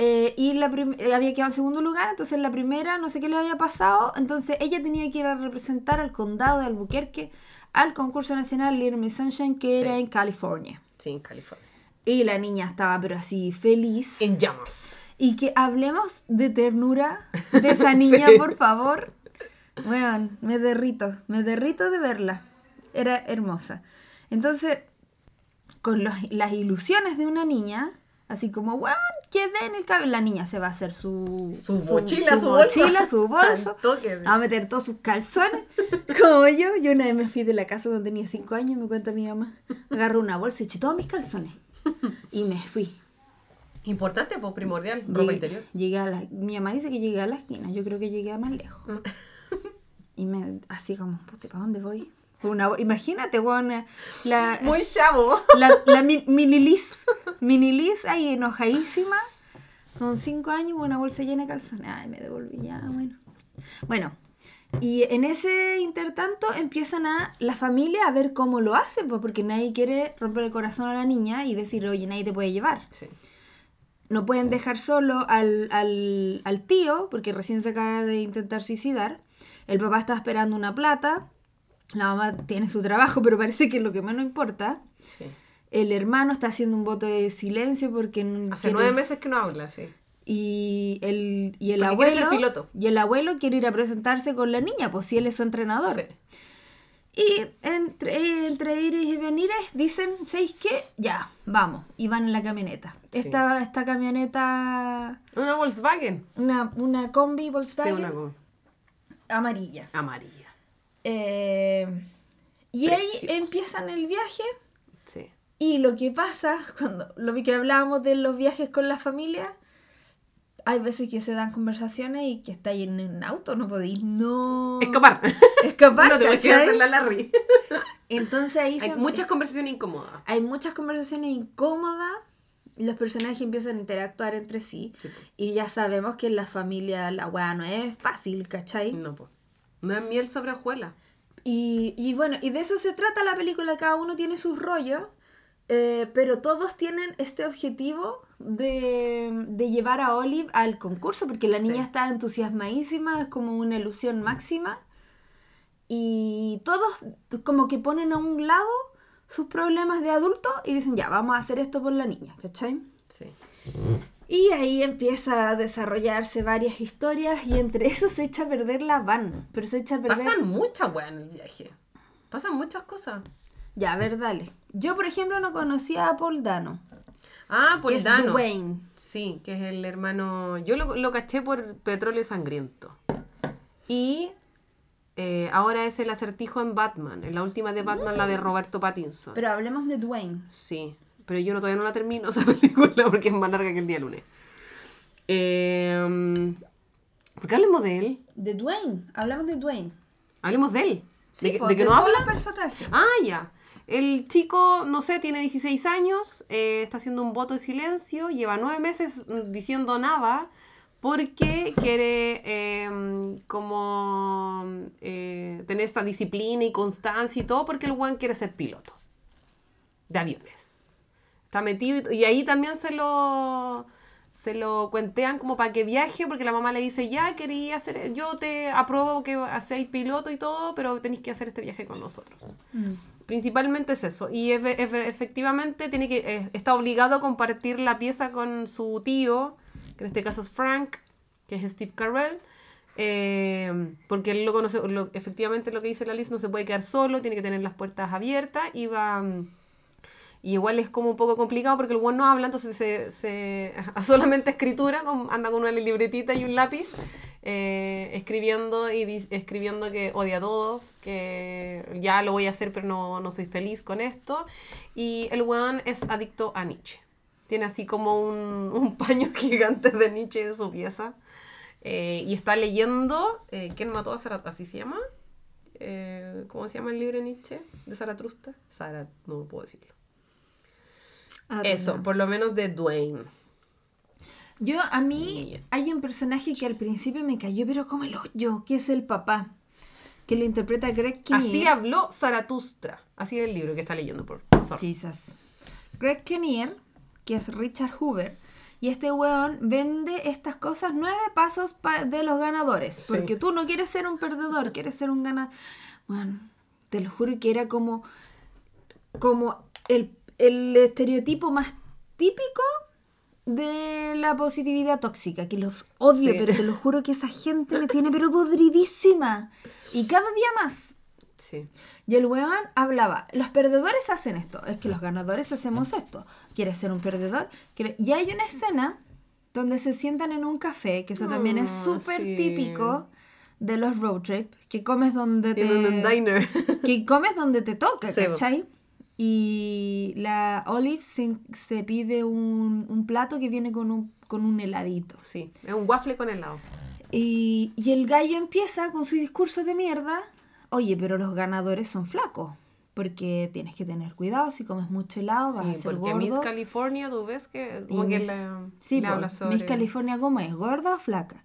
Eh, y la eh, había quedado en segundo lugar, entonces la primera no sé qué le había pasado, entonces ella tenía que ir a representar al condado de Albuquerque al concurso nacional Little Miss Sunshine que era en California. Sí, en California. Y la niña estaba pero así feliz. En llamas. Y que hablemos de ternura de esa niña, Sí. por favor. Bueno, me derrito, me derrito de verla. Era hermosa. Entonces, con los- las ilusiones de una niña, así como, bueno, quedé en el cabello. La niña se va a hacer su, Su mochila, su bolso. mochila, su bolso. Toque. Va a meter todos sus calzones. Como yo, yo una vez me fui de la casa cuando tenía cinco años, me cuenta mi mamá. Agarré una bolsa y eché todos mis calzones. Y me fui. Importante, pues primordial. Ropa Llegué- interior. llegué a la, mi mamá dice que llegué a la esquina, yo creo que llegué a más lejos. Y me, así como, ¿para dónde voy? Una, imagínate, weón, la, Muy chavo. la, la mi- mini Liz, mini Liz ahí enojadísima, con cinco años, una bolsa llena de calzones. Ay, me devolví ya, bueno. Bueno, y en ese intertanto empiezan a la familia a ver cómo lo hacen, pues porque nadie quiere romper el corazón a la niña y decir, oye, nadie te puede llevar. Sí. no pueden dejar solo al, al, al tío, porque recién se acaba de intentar suicidar. El papá está esperando una plata. La mamá tiene su trabajo, pero parece que es lo que menos importa. Sí. El hermano está haciendo un voto de silencio porque... Hace quiere- nueve meses que no habla, sí. Y el, y el Porque abuelo... piloto. Y el abuelo quiere ir a presentarse con la niña, pues si él es su entrenador. Sí. Y entre, entre ires y venires dicen, ¿sabéis qué? Ya, vamos. Y van en la camioneta. Sí. Esta, esta camioneta, Una Volkswagen. una, una combi Sí, Volkswagen una con- amarilla. amarilla. Eh, y ahí Precioso. empiezan el viaje. Sí. Y lo que pasa, cuando lo que hablábamos de los viajes con la familia, hay veces que se dan conversaciones y que estáis en un auto, no podéis no Escapar. escapar. no te voy a hacer la Larry. Entonces ahí Hay se- muchas conversaciones incómodas. hay muchas conversaciones incómodas. Los personajes empiezan a interactuar entre sí. Sí. Y ya sabemos que en la familia la weá no es fácil, ¿cachai? No, pues. No es miel sobre hojuelas. Y, y bueno, y de eso se trata la película, cada uno tiene sus rollos, eh, pero todos tienen este objetivo de, de llevar a Olive al concurso, porque la Sí. niña está entusiasmadísima, es como una ilusión máxima, y todos como que ponen a un lado sus problemas de adulto y dicen, ya, vamos a hacer esto por la niña, ¿cachai? Sí. Y ahí empieza a desarrollarse varias historias y entre eso se echa a perder la van, pero se echa a perder... Pasan muchas weas en el viaje. Pasan muchas cosas. Ya, a ver, dale. Yo, por ejemplo, no conocía a Paul Dano. Ah, que por es Dano. Dwayne. Sí, que es el hermano. Yo lo, lo caché por Petróleo Sangriento. Y eh, ahora es el acertijo en Batman. En la última de Batman, la de Roberto Pattinson. Pero hablemos de Dwayne. Sí, pero yo no, todavía no la termino esa película porque es más larga que el día lunes. Eh, ¿Por qué hablemos de él? De Dwayne. Hablamos de Dwayne. Hablemos de él. ¿De, pues, de que no todos habla? Ah, ya. El chico, no sé, tiene 16 años, eh, está haciendo un voto de silencio, lleva nueve meses diciendo nada porque quiere eh, como eh, tener esta disciplina y constancia y todo porque el buen quiere ser piloto de aviones. Está metido y, y ahí también se lo se lo cuentean como para que viaje porque la mamá le dice ya quería hacer yo te apruebo que hacéis piloto y todo pero tenéis que hacer este viaje con nosotros Mm. Principalmente es eso. Y efe- efe- efectivamente tiene que, eh, está obligado a compartir la pieza con su tío, que en este caso es Frank, que es Steve Carell. eh, porque él lo conoce, lo- efectivamente lo que dice la Liz, no se puede quedar solo, tiene que tener las puertas abiertas y va... Y igual es como un poco complicado porque el buen no habla, entonces se, se solamente escritura, anda con una libretita y un lápiz, eh, escribiendo y escribiendo que odia a todos, que ya lo voy a hacer pero no, no soy feliz con esto. Y el weón es adicto a Nietzsche. Tiene así como un, un paño gigante de Nietzsche en su pieza. Eh, y está leyendo eh, ¿Quién mató a Zaratustra? ¿Así se llama? Eh, ¿Cómo se llama el libro Nietzsche? ¿De Zaratustra? Zara, no puedo decirlo. Ah, Eso, por lo menos de Dwayne. Yo, a mí, hay un personaje que al principio me cayó, pero como el hoyo, que es el papá. Que lo interpreta Greg Kinnear. Así habló Zaratustra. Así es el libro que está leyendo por. Jesus. Greg Kinnear, que es Richard Hoover. Y este weón vende estas cosas nueve pasos pa- de los ganadores. Sí. Porque tú no quieres ser un perdedor, quieres ser un ganador. Bueno, te lo juro que era como, como el, el estereotipo más típico de la positividad tóxica, que los odio, Sí. pero te lo juro que esa gente me tiene pero podridísima. Y cada día más. Sí. Y el weón hablaba, los perdedores hacen esto, es que los ganadores hacemos esto. ¿Quieres ser un perdedor? ¿Quieres-?". Y hay una escena donde se sientan en un café, que eso también es Ah, súper sí. típico de los road trip, que comes donde te... En un diner. que comes donde te toca, Sí. ¿cachai? Y la Olive se, se pide un, un plato que viene con un, con un heladito. Sí, es un waffle con helado. Y, y el gallo empieza con su discurso de mierda. Oye, pero los ganadores son flacos. Porque tienes que tener cuidado. Si comes mucho helado, vas a Sí, ser porque gordo. Miss California, tú ves que como que Miss- le, sí, po, habla sobre... Miss California, ¿cómo es? ¿Gorda o flaca?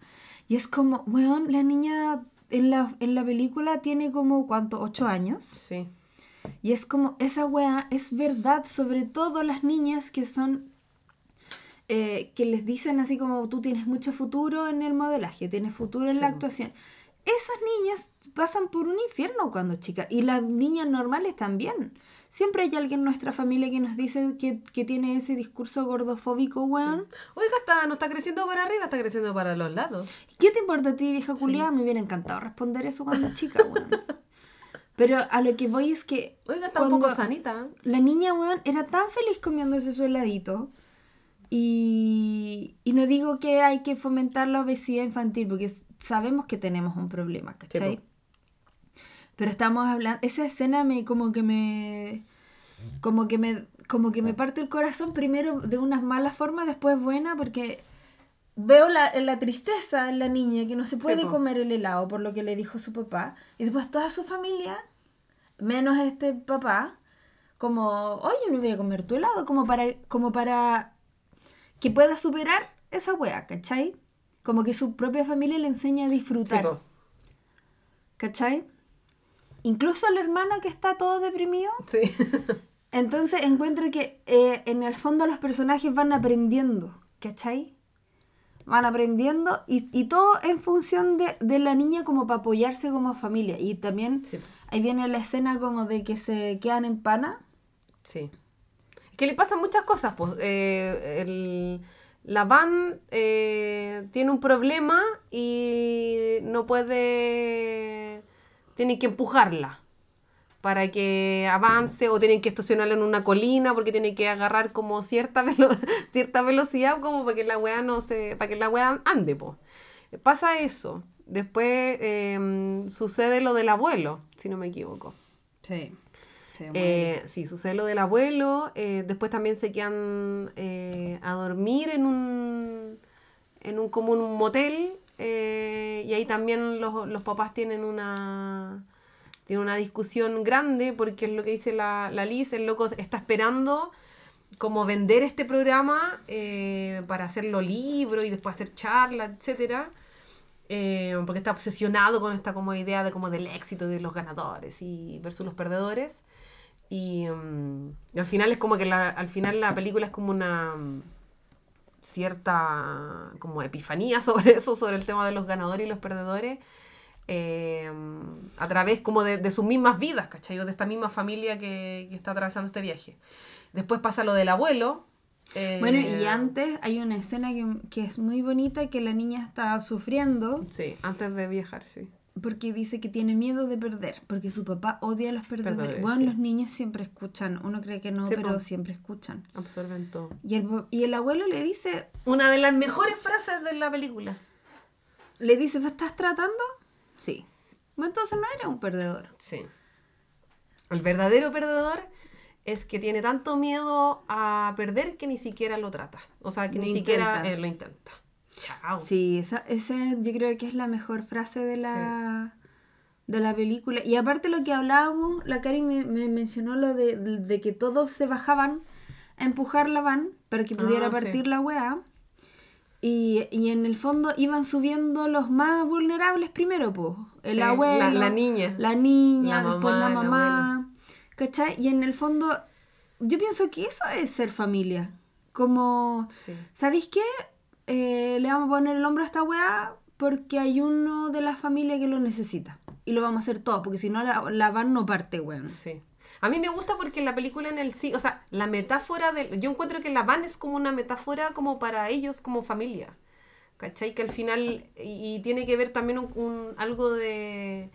Y es como, weón, la niña en la, en la película tiene como, ¿cuánto? ¿Ocho años? Sí, Y es como, esa weá es verdad, sobre todo las niñas que son eh, que les dicen así como tú tienes mucho futuro en el modelaje, tienes futuro en la Sí. actuación. Esas niñas pasan por un infierno cuando chicas y las niñas normales también. Siempre hay alguien en nuestra familia que nos dice que, que tiene ese discurso gordofóbico, weón. Oiga, está, no está creciendo para arriba, está creciendo para los lados. ¿Qué te importa a ti, vieja culiada? Me hubiera encantado responder eso cuando chica, weón. Pero a lo que voy es que Oiga, está un poco sanita. la niña, weón, era tan feliz comiéndose su heladito. Y, y no digo que hay que fomentar la obesidad infantil, porque sabemos que tenemos un problema, ¿cachai? po. Pero estamos hablando, esa escena me como que me como que me como que me parte el corazón primero de unas malas formas, después buena, porque veo la, la tristeza en la niña que no se puede comer el helado por lo que le dijo su papá, y después toda su familia, menos este papá, como, oye, me voy a comer tu helado, como para, como para que pueda superar esa wea, ¿cachai? Como que su propia familia le enseña a Sí, disfrutar. po. ¿Cachai? Incluso el hermano que está todo deprimido. Sí. Entonces encuentro que eh, en el fondo los personajes van aprendiendo, ¿cachai? Van aprendiendo y, y todo en función de, de la niña como para apoyarse como familia. Y también Sí. ahí viene la escena como de que se quedan en pana. Sí. Es que le pasan muchas cosas, pues. Eh, el- la van eh, tiene un problema y no puede. Tienen que empujarla para que avance o tienen que estacionarla en una colina porque tiene que agarrar como cierta, velo- cierta velocidad como para que la weá no se. para que la weá ande, pues. Pasa eso. Después em, sucede lo del abuelo, si no me equivoco. Sí. Eh, sí, sucede lo del abuelo. eh, después también se quedan eh, a dormir en un, en un como un motel. eh, y ahí también los, los papás tienen una, tienen una discusión grande porque es lo que dice la, la Liz, el loco está esperando como vender este programa eh, para hacerlo libro y después hacer charlas, etcétera eh, porque está obsesionado con esta como idea de como del éxito de los ganadores y versus los perdedores. Y, mm, al final es como que la, al final la película es como una mm, cierta como epifanía sobre eso, sobre el tema de los ganadores y los perdedores eh, a través como de, de sus mismas vidas, ¿cachai? O de esta misma familia que, que está atravesando este viaje. Después pasa lo del abuelo. eh, Bueno, y antes hay una escena que, que es muy bonita, que la niña está sufriendo Sí, antes de viajar, sí. porque dice que tiene miedo de perder, porque su papá odia a los perdedores. Perdedores, bueno, sí. los niños siempre escuchan, uno cree que no, Sí, pero po. siempre escuchan. Absorben todo. Y el, y el abuelo le dice, Una de las mejores frases de la película. le dice, ¿me estás tratando? Sí. Bueno, entonces no era un perdedor. Sí. El verdadero perdedor es que tiene tanto miedo a perder que ni siquiera lo trata. O sea, que Lo ni siquiera eh, lo intenta. Chao. Sí, esa, ese yo creo que es la mejor frase de la, de la película. Y aparte lo que hablábamos, la Cari me, me mencionó lo de, de que todos se bajaban a empujar la van para que pudiera Ah, sí. partir la weá. Y, y en el fondo iban subiendo los más vulnerables primero, pues. El Sí, abuelo, la- la niña. la niña, La después la mamá, el mamá. ¿Cachai? Y en el fondo, yo pienso que eso es ser familia. Como, Sí. ¿sabéis qué? Eh, le vamos a poner el hombro a esta weá porque hay uno de la familia que lo necesita. Y lo vamos a hacer todos, porque si no la, la van no parte, weón. Sí. A mí me gusta porque la película en el sí, o sea, la metáfora del. Yo encuentro que la van es como una metáfora como para ellos como familia. ¿Cachai? Que al final. Y, tiene que ver también un- algo de.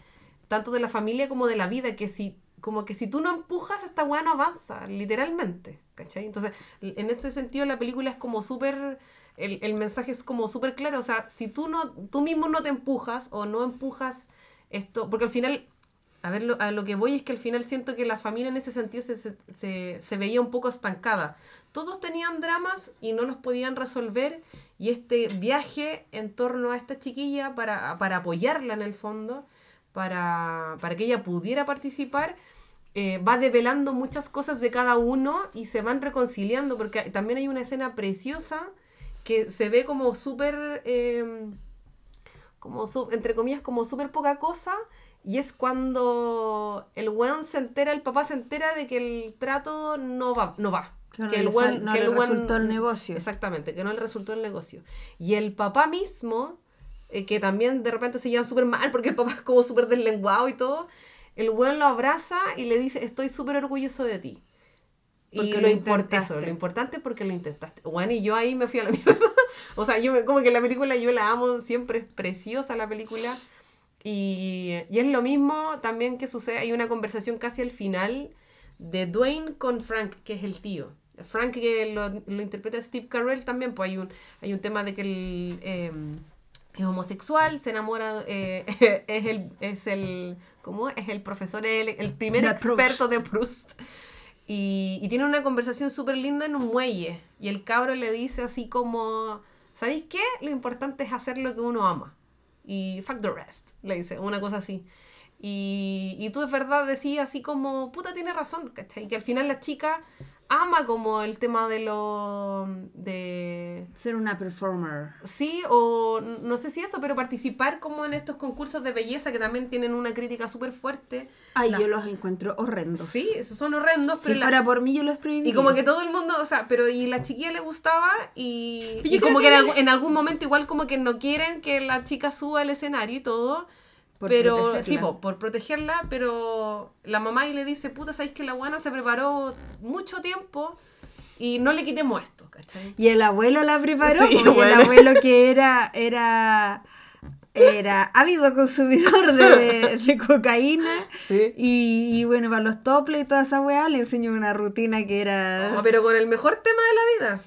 Tanto de la familia como de la vida, que si. Como que si tú no empujas, esta weá no avanza, literalmente. ¿Cachai? Entonces, en ese sentido, la película es como súper. El, el mensaje es como súper claro. O sea, si tú no, tú mismo no te empujas o no empujas esto. Porque al final a ver, lo, a lo que voy es que al final siento que la familia en ese sentido se, se, se, se veía un poco estancada. Todos tenían dramas y no los podían resolver y este viaje en torno a esta chiquilla para, para apoyarla en el fondo, para, para que ella pudiera participar, eh, va develando muchas cosas de cada uno y se van reconciliando porque también hay una escena preciosa que se ve como súper... eh, como entre comillas, como súper poca cosa. Y es cuando el weón se entera, el papá se entera de que el trato no va, no va. Que no que el sal- no que le el resultó el negocio. Exactamente, que no le resultó el negocio. Y el papá mismo, eh, que también de repente se llevan súper mal porque el papá es como súper deslenguado y todo, el buen lo abraza y le dice, estoy súper orgulloso de ti. Y Porque lo, lo import- intentaste. eso, lo importante es porque lo intentaste. Bueno, y yo ahí me fui a la mierda. o sea, yo me- como que la película yo la amo, siempre es preciosa la película. Y, y es lo mismo también que sucede, hay una conversación casi al final de Dwayne con Frank, que es el tío. Frank que lo, lo interpreta Steve Carell también, pues hay un, hay un tema de que él eh, es homosexual, se enamora, eh, es el, es el, ¿cómo? Es el profesor, el, el primer De experto Proust. de Proust. Y, y tiene una conversación súper linda en un muelle. Y el cabro le dice así como, ¿sabéis qué? Lo importante es hacer lo que uno ama. Y fuck the rest, le dice, una cosa así. Y, y tú es verdad decís así como, puta, tiene razón, ¿cachai? Que al final la chica ama como el tema de lo... de... Ser una performer. Sí, o no sé si eso, pero participar como en estos concursos de belleza que también tienen una crítica súper fuerte. Ay, La- yo los encuentro horrendos. Sí, esos son horrendos, Si pero la- fuera por mí, yo los prohibiría. y como que todo el mundo, o sea, pero y la chiquilla le gustaba y, y como que, que en, en algún momento igual como que no quieren que la chica suba al escenario y todo. Por pero protegerla. sí, po, por protegerla, pero la mamá y le dice, puta, ¿sabes que la buena se preparó mucho tiempo y no le quitemos esto, ¿cachai? Y el abuelo la preparó, Sí, y el abuelo que era, era, era ávido consumidor de, de cocaína. Sí. Y, y bueno, para los toples y toda esa weá le enseñó una rutina que era. Oh, pero con el mejor tema de la vida.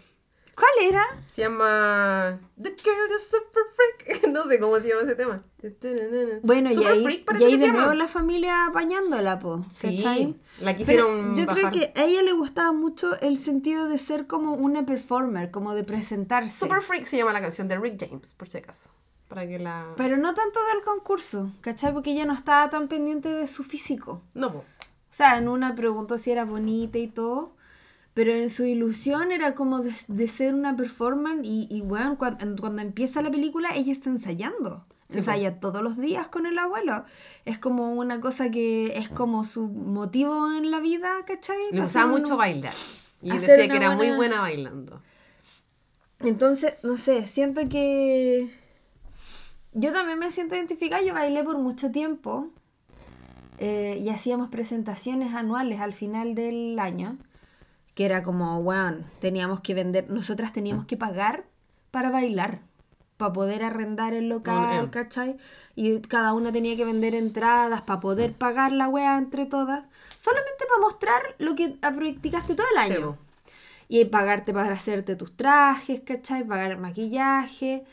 ¿Cuál era? Se llama The Girl the Super Freak. No sé cómo se llama ese tema. Bueno, y Super ahí, Freak y ahí de nuevo la familia apañándola, po. Sí, ¿cachai? la Pero quisieron yo bajar. creo que a ella le gustaba mucho el sentido de ser como una performer, como de presentarse. Super Freak se llama la canción de Rick James, por si acaso. Para que la. Pero no tanto del concurso, ¿cachai? Porque ella no estaba tan pendiente de su físico. No, po. O sea, en una preguntó si era bonita y todo. Pero en su ilusión era como de, de ser una performer. Y, y bueno, cuando, cuando empieza la película, ella está ensayando. Sí, Ensaya todos los días con el abuelo. Es como una cosa que es como su motivo en la vida, ¿cachai? Le gustaba mucho bailar. Y decía que era muy buena- buena bailando. Entonces, no sé, siento que. Yo también me siento identificada. Yo bailé por mucho tiempo. eh, y hacíamos presentaciones anuales al final del año. Que era como, bueno, teníamos que vender. Nosotras teníamos que pagar para bailar. Para poder arrendar el local, Mm. ¿cachai? Y cada una tenía que vender entradas para poder pagar la wea entre todas. Solamente para mostrar lo que practicaste todo el año. Y pagarte para hacerte tus trajes, ¿cachai? Pagar maquillaje.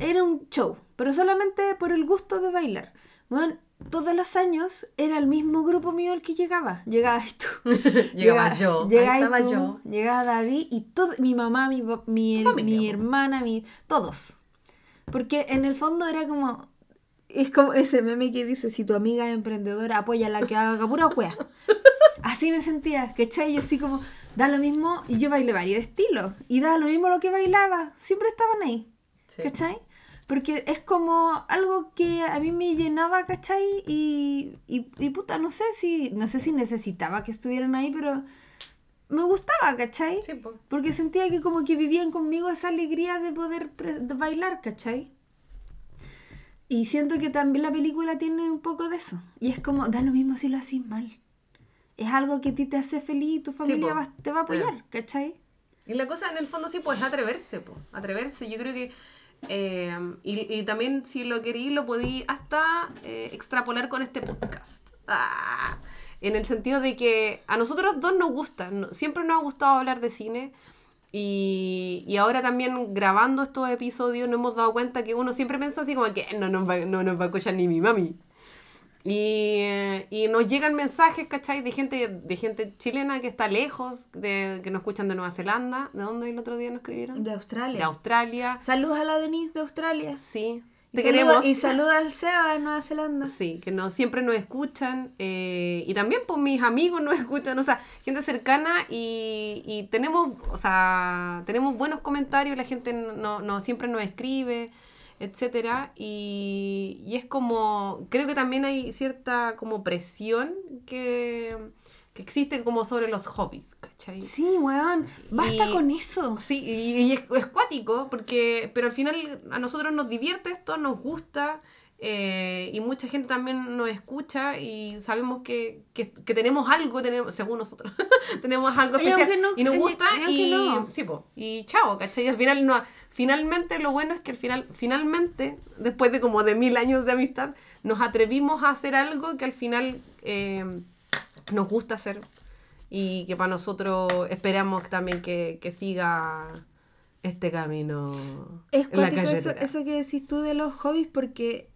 Era un show, pero solamente por el gusto de bailar. Bueno, todos los años era el mismo grupo mío el que llegaba. Llegabas tú. Llegaba yo, ahí Llegabas estaba tú, yo. Llegaba David y todo, mi mamá, mi, mi, familia, mi po. hermana, mi, todos. Porque en el fondo era como... Es como ese meme que dice, si tu amiga es emprendedora, apóyala que haga pura wea. Así me sentía, ¿cachai? Y así como, da lo mismo, y yo bailé varios estilos, y da lo mismo lo que bailaba, siempre estaban ahí, Sí. ¿cachai? Porque es como algo que a mí me llenaba, ¿cachai? Y, y, y puta, no sé si, no sé si necesitaba que estuvieran ahí, pero me gustaba, ¿cachai? Sí, po. Porque sentía que como que vivían conmigo esa alegría de poder de bailar, ¿cachai? Y siento que también la película tiene un poco de eso. Y es como, da lo mismo si lo haces mal. Es algo que a ti te hace feliz y tu familia po. va- te va a apoyar, Eh. ¿cachai? Y la cosa en el fondo sí, pues atreverse, po. Atreverse. Yo creo que. Eh, y, y también si lo querí, lo podí hasta eh, extrapolar con este podcast. Ah, en el sentido de que a nosotros dos nos gusta, siempre nos ha gustado hablar de cine. Y, y ahora también grabando estos episodios nos hemos dado cuenta que uno siempre pensó así como que no nos va, no nos va a escuchar ni mi mami. Y, y nos llegan mensajes, ¿cachai? De gente, de gente chilena que está lejos, de, que nos escuchan de Nueva Zelanda. ¿De dónde el otro día nos escribieron? De Australia. De Australia. Saludos a la Denise de Australia. Sí. Y Te saluda- queremos. Y saluda al Seba de Nueva Zelanda. Sí, que no, siempre nos escuchan. eh, y también pues mis amigos nos escuchan, o sea, gente cercana y, y tenemos, o sea, tenemos buenos comentarios, la gente no, no siempre nos escribe, etcétera. Y, y es como, creo que también hay cierta como presión que, que existe como sobre los hobbies, ¿cachai? Sí, weón. Basta Y- con eso. Sí, y, y es, es cuático, porque, pero al final a nosotros nos divierte esto, nos gusta, eh, y mucha gente también nos escucha y sabemos que, que, que tenemos algo, tenemos, según nosotros, tenemos algo especial no- y nos gusta y, no. sí, po, y chao, ¿cachai? Y al final, no, finalmente lo bueno es que al final, finalmente, después de como de mil años de amistad, nos atrevimos a hacer algo que al final eh, nos gusta hacer y que para nosotros esperamos también que, que siga este camino Es en la eso, eso que decís tú de los hobbies porque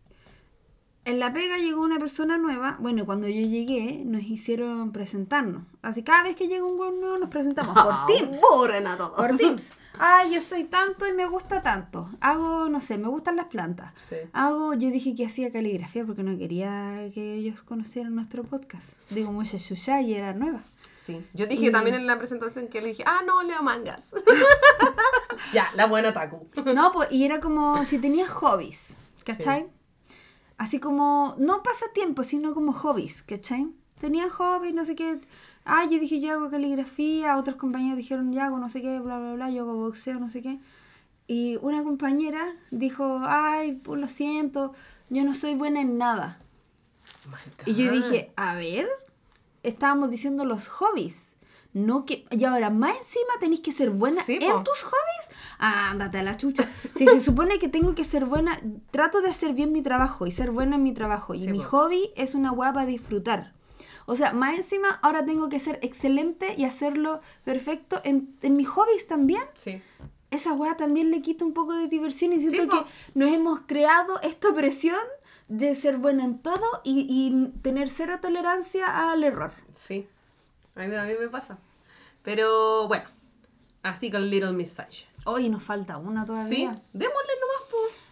en la pega llegó una persona nueva. Bueno, cuando yo llegué nos hicieron presentarnos. Así cada vez que llega un hueón nuevo nos presentamos por Teams. Borren a todos. Por Teams. Ah, yo soy tanto y me gusta tanto. Hago, no sé, me gustan las plantas. Sí. Hago, yo dije que hacía caligrafía porque no quería que ellos conocieran nuestro podcast. Digo, mucha Shusha y era nueva. Sí. Yo dije también en la presentación que le dije, ah, no, leo mangas. ya, la buena Taku. No, pues, y era como si tenías hobbies, ¿cachai? Así como, no pasatiempos, sino como hobbies, ¿cachai? Tenía hobbies, no sé qué. Ah, yo dije, yo hago caligrafía, otros compañeros dijeron, yo hago no sé qué, bla, bla, bla, yo hago boxeo, no sé qué. Y una compañera dijo, ay, pues lo siento, yo no soy buena en nada. Y yo dije, a ver, estábamos diciendo los hobbies. No que. Y ahora, más encima tenéis que ser buena Sí, en po. tus hobbies. Ah, ándate a la chucha. Si se supone que tengo que ser buena, trato de hacer bien mi trabajo y ser buena en mi trabajo. Y Sí, mi po. hobby es una para disfrutar. O sea, más encima, ahora tengo que ser excelente y hacerlo perfecto en, en mis hobbies también. Sí. Esa hueá también le quita un poco de diversión y siento Sí, que nos hemos creado esta presión de ser buena en todo y, y tener cero tolerancia al error. Sí. A mí también me pasa. Pero bueno, así con Little Miss Sunshine. Hoy nos falta una Sí, todavía. démosle nomás, pues.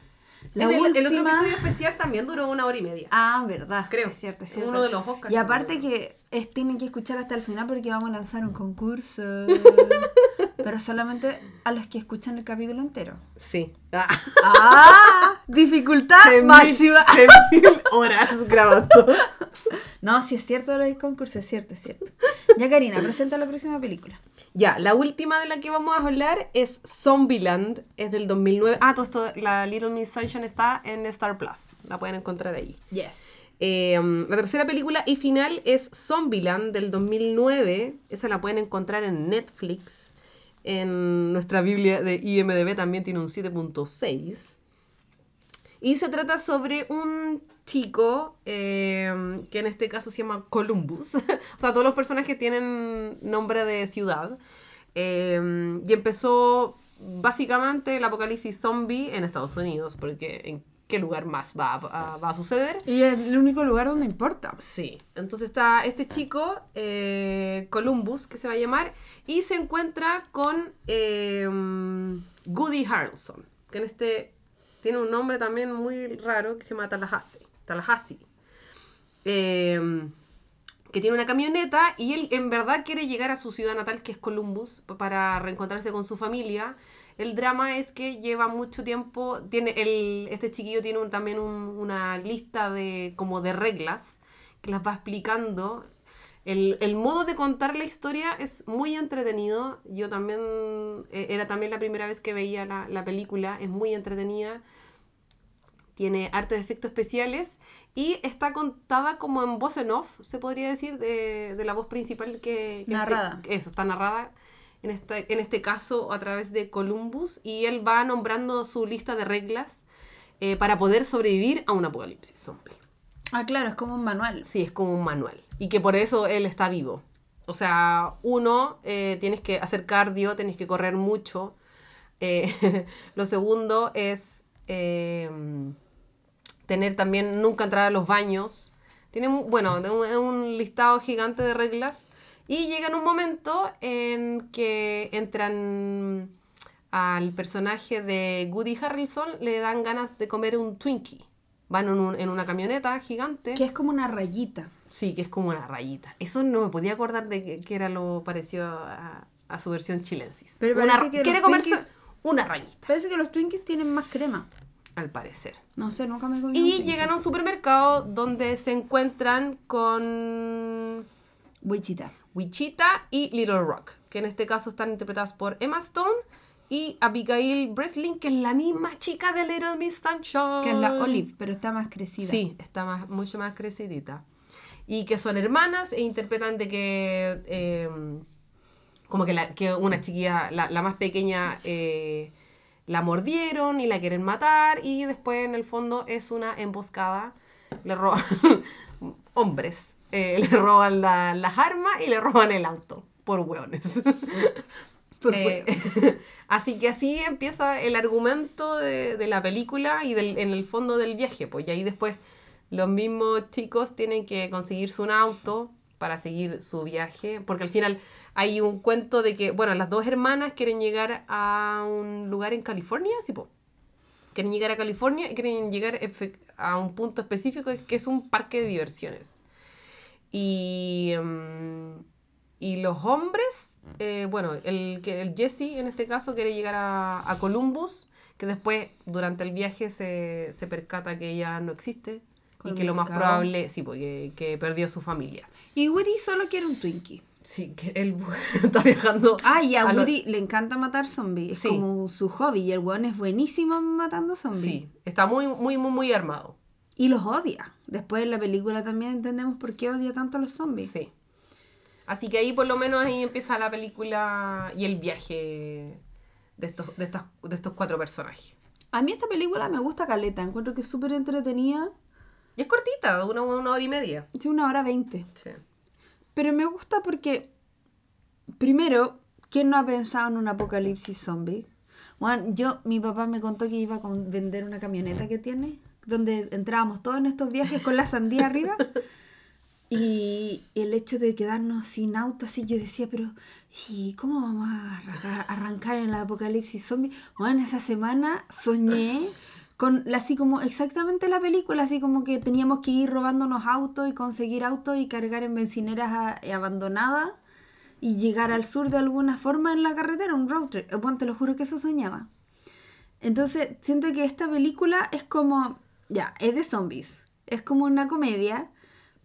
La el, otro episodio especial también duró una hora y media. Ah, verdad. Creo. Es cierto, es cierto. Uno de los Oscars. Y aparte que es, tienen que escuchar hasta el final porque vamos a lanzar un concurso. Pero solamente a los que escuchan el capítulo entero. Sí. Ah. ¡Ah! Dificultad máxima. 10.000 horas grabando. No, si es cierto lo del concurso, es cierto, es cierto. Ya, Karina, presenta la próxima película. Ya, la última de la que vamos a hablar es Zombieland, es del 2009. Ah, todo esto, la Little Miss Sunshine está en Star Plus, la pueden encontrar ahí. Yes. Eh, la tercera película y final es Zombieland del 2009, esa la pueden encontrar en Netflix. En nuestra Biblia de IMDB también tiene un 7.6. Y se trata sobre un chico eh, que en este caso se llama Columbus. o sea, todos los personajes tienen nombre de ciudad. Eh, y empezó básicamente el apocalipsis zombie en Estados Unidos, porque en qué lugar más va a, va a suceder. Y es el único lugar donde importa. Sí, entonces está este chico, eh, Columbus, que se va a llamar, y se encuentra con eh, Goody Harrelson, que en este tiene un nombre también muy raro que se llama Tallahassee. Tallahassee. Eh, que tiene una camioneta y él en verdad quiere llegar a su ciudad natal, que es Columbus, pa- para reencontrarse con su familia. El drama es que lleva mucho tiempo, tiene el, este chiquillo tiene un- también un- una lista de como de reglas que las va explicando. El, el modo de contar la historia es muy entretenido. Yo también, eh, era también la primera vez que veía la, la película, es muy entretenida tiene hartos efectos especiales y está contada como en voz en off, se podría decir, de, de la voz principal que... que Narrada. este- eso, está narrada en este, en este caso a través de Columbus y él va nombrando su lista de reglas eh, para poder sobrevivir a un apocalipsis zombie. Ah, claro, es como un manual. Sí, es como un manual. Y que por eso él está vivo. O sea, uno, eh, tienes que hacer cardio, tienes que correr mucho. Eh, lo segundo es eh, tener también nunca entrar a los baños. Tiene, bueno, un, un listado gigante de reglas. Y llega en un momento en que entran al personaje de Woody Harrelson, le dan ganas de comer un Twinkie. Van en, un- en una camioneta gigante. Que es como una rayita. Sí, que es como una rayita. Eso no me podía acordar de que, que era lo parecido a, a su versión chilensis. Pero Una- que quiere comerse Twinkies- una rayita, Parece que los Twinkies tienen más crema. al parecer. No sé, nunca me comí Y llegan a un supermercado donde se encuentran con Wichita. Wichita y Little Rock, que en este caso están interpretadas por Emma Stone y Abigail Breslin, que es la misma chica de Little Miss Sunshine. Que es la Olive, pero está más crecida. Sí, está más, mucho más crecidita. Y que son hermanas e interpretan de que... eh, como que, la, que una chiquilla, la, la más pequeña, eh, la mordieron y la quieren matar. Y después, en el fondo, es una emboscada. Le roban hombres. Eh, le roban la- las armas y le roban el auto. Por hueones. Por Eh, así que así empieza el argumento de, de la película y del, en el fondo del viaje. Pues y ahí después los mismos chicos tienen que conseguirse un auto para seguir su viaje. Porque al final hay un cuento de que, bueno, las dos hermanas quieren llegar a un lugar en California, sí, po. Quieren llegar a California y quieren llegar a un punto específico que es un parque de diversiones. Y, mm, y los hombres, eh, bueno, el, que el Jesse en este caso quiere llegar a, a Columbus, que después durante el viaje se, se percata que ella no existe y que lo más Columbus, probable, sí, porque que perdió su familia. Y Woody solo quiere un Twinkie. Sí, que él está viajando. Ah, y a a lo- Woody le encanta matar zombies. Es Sí. como su hobby. Y el weón es buenísimo matando zombies. Sí, está muy, muy, muy, muy armado. Y los odia. Después en la película también entendemos por qué odia tanto a los zombies. Sí. Así que ahí por lo menos ahí empieza la película y el viaje de estos, de estas, de estos cuatro personajes. A mí esta película me gusta caleta. Encuentro que es súper entretenida. Y es cortita, una, una hora y media. Es una hora veinte. Sí. Pero me gusta porque, primero, ¿quién no ha pensado en un apocalipsis zombie? Bueno, yo, mi papá me contó que iba a vender una camioneta que tiene, donde entrábamos todos en estos viajes con la sandía arriba. Y el hecho de quedarnos sin auto, así yo decía, pero ¿y cómo vamos a arrancar, en el apocalipsis zombie? Bueno, esa semana soñé con así como exactamente la película, así como que teníamos que ir robándonos autos y conseguir autos y cargar en bencineras abandonadas y llegar al sur de alguna forma en la carretera, un road trip. Bueno, te lo juro que eso soñaba. Entonces, siento que esta película es como, ya, es de zombies. Es como una comedia,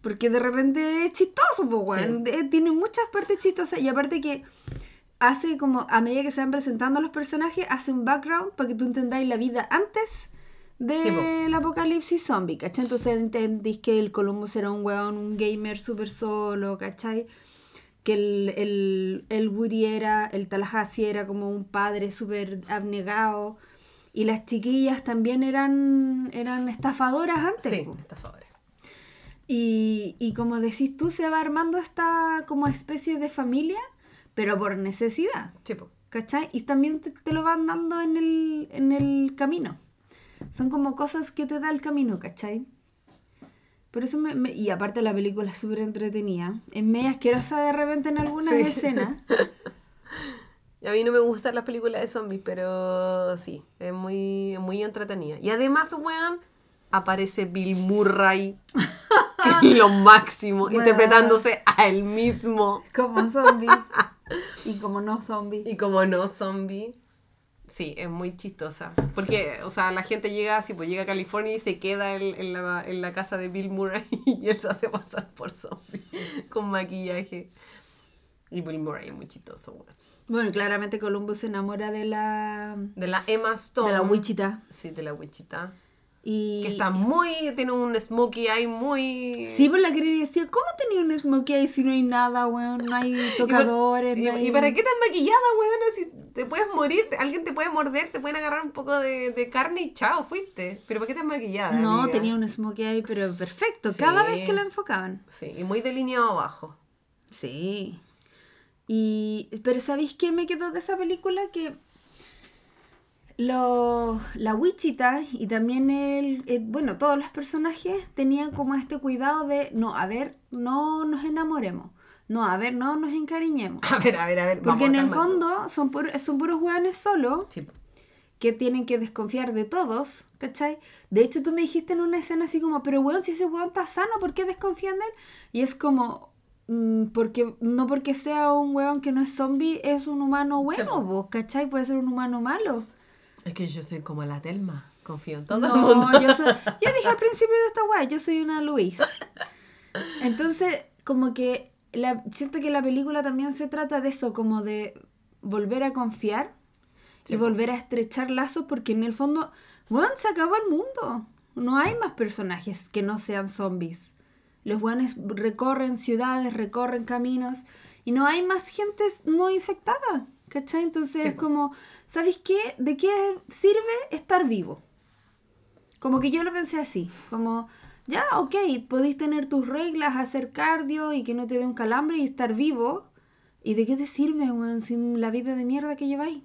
porque de repente es chistoso, pues, weón. Eh, Tiene muchas partes chistosas y aparte que hace como, a medida que se van presentando los personajes, hace un background para que tú entendáis la vida antes del apocalipsis zombie, ¿cachai? Entonces entendís que el Columbus era un weón, un gamer súper solo, ¿cachai? que el, el, el Woody era, el Tallahassee era como un padre súper abnegado. Y las chiquillas también eran, eran estafadoras antes. Sí, po. estafadores. Y, y como decís tú, se va armando esta como especie de familia, pero por necesidad. Sí, po. ¿Cachai? Y también te, te lo van dando en el, en el camino. Son como cosas que te da el camino, ¿cachai? Por eso me, me- y aparte la película es súper entretenida. Es media asquerosa de repente en algunas Sí. escenas. A mí no me gustan las películas de zombies, pero sí, es muy, muy entretenida. Y además, weón, aparece Bill Murray, que es lo máximo, interpretándose a él mismo. Como zombie. y como no zombie. Y como no zombie, sí, es muy chistosa. Porque, o sea, la gente llega así, pues llega a California y se queda en, en la, en la casa de Bill Murray y él se hace pasar por zombie con maquillaje. Y Bill Murray es muy chistoso, weón. Bueno, claramente Columbus se enamora de la, De la Emma Stone. de la Wichita. Sí, de la Wichita. Y... Que está muy, tiene un smokey eye muy... Sí, pues la quería decía, ¿cómo tenía un smokey ahí si no hay nada, weón? No hay ¿Y por- tocadores, ¿Y, no hay... y para qué tan maquillada, weón? Si te puedes morir, te- alguien te puede morder, te pueden agarrar un poco de, de carne y chao, fuiste. Pero ¿para qué tan maquillada? No, amiga? tenía un smokey ahí, pero perfecto, Sí. cada vez que la enfocaban. Sí, y muy delineado abajo. Sí. Y, pero ¿sabéis qué me quedó de esa película? Que lo, la Wichita y también el, el- bueno, todos los personajes tenían como este cuidado de, no, a ver, no nos enamoremos. No, a ver, no nos encariñemos. A ver, a ver, a ver. Porque en el fondo son, pur- son puros hueones solos Sí. que tienen que desconfiar de todos, ¿cachai? De hecho, tú me dijiste en una escena así como, pero weón, si ese weón está sano, ¿por qué desconfían de él? Y es como, porque no porque sea un weón que no es zombie, es un humano bueno, vos, ¿cachai? Puede ser un humano malo. Es que yo soy como la Telma. Confío en todo el No, mundo. yo, soy- yo dije al principio de esta weá, yo soy una Luis. Entonces, como que la, siento que la película también se trata de eso, como de volver a confiar Sí, y volver a estrechar lazos, porque en el fondo, bueno, se acabó el mundo. No hay más personajes que no sean zombies. Los buenos recorren ciudades, recorren caminos y no hay más gente no infectada. ¿Cachai? Entonces Sí, es como, ¿sabéis qué? ¿De qué sirve estar vivo? Como que yo lo pensé así, como, ya, ok, podéis tener tus reglas, hacer cardio y que no te dé un calambre y estar vivo. ¿Y de qué te sirve, weón, sin la vida de mierda que lleváis?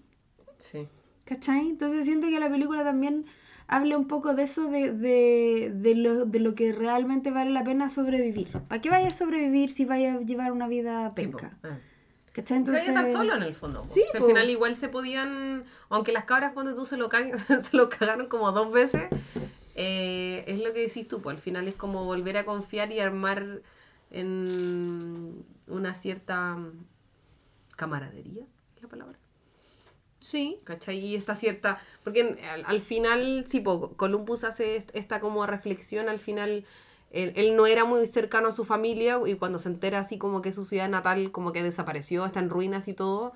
Sí. ¿Cachai? Entonces siento que la película también habla un poco de eso, de, de, de, lo, de lo que realmente vale la pena sobrevivir. ¿Para qué vayas a sobrevivir si vayas a llevar una vida Sí, penca? Ah. ¿Cachai? Se Entonces... vaya estar solo en el fondo. Sí, O sea, al final igual se podían, aunque las cabras cuando tú se lo, ca- se lo cagaron como dos veces, eh, es lo que decís tú, pues al final es como volver a confiar y armar en una cierta camaradería, ¿es la palabra? Sí. ¿Cachai? Y esta cierta. Porque al, al final, sí, Columbus hace est- esta como reflexión. Al final, él, no era muy cercano a su familia y cuando se entera así como que su ciudad natal como que desapareció, está en ruinas y todo.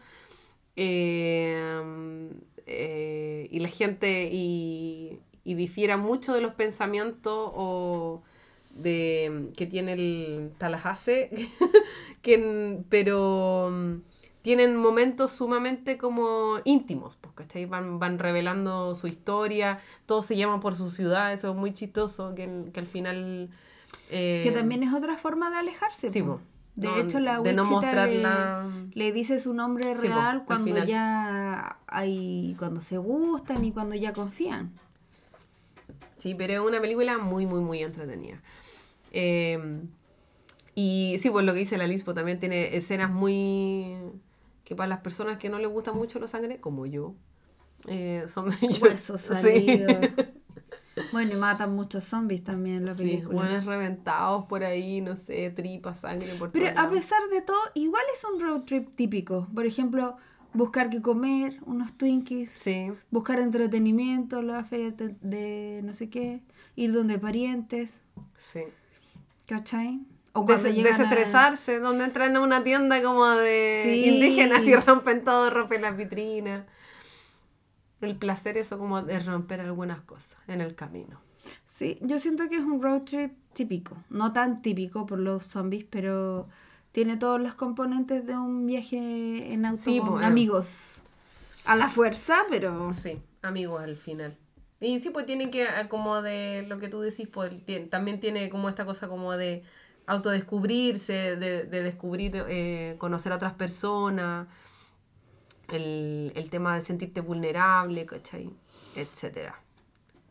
eh, eh, y la gente. Y, difiera mucho de los pensamientos o de que tiene el Tallahassee, pero tienen momentos sumamente como íntimos, pues, ¿cachai? Van, van revelando su historia, todos se llaman por su ciudad, eso es muy chistoso, que, que al final... eh, Que también es otra forma de alejarse. Sí, po. De No, hecho, la de no le, la- le dice su nombre Sí, real al cuando ya hay, cuando se gustan y cuando ya confían. Sí, pero es una película muy, muy, muy entretenida. Eh, y sí, pues lo que dice la Lispo también tiene escenas muy... que para las personas que no les gusta mucho la sangre, como yo, eh, son... Huesos sí. salidos. Bueno, y matan muchos zombies también en la Sí, película. hueones reventados por ahí, no sé, tripas, sangre por Pero a pesar de todo, igual es un road trip típico. Por ejemplo, buscar qué comer, unos Twinkies, Sí, buscar entretenimiento, la feria de, de no sé qué, ir donde parientes, sí. ¿cachai? O Des- a- desestresarse, donde entran a una tienda como de Sí. indígenas y rompen todo, rompen las vitrinas. El placer eso como de romper algunas cosas en el camino. Sí, yo siento que es un road trip típico. No tan típico por los zombies, pero tiene todos los componentes de un viaje en auto Sí, con pues, eh. amigos. A la fuerza, pero... Sí, amigos al final. Y sí, pues tiene que, como de lo que tú decís, pues también tiene como esta cosa como de autodescubrirse, de, de descubrir, eh, conocer a otras personas, el, el tema de sentirte vulnerable, ¿cachai? Etcétera.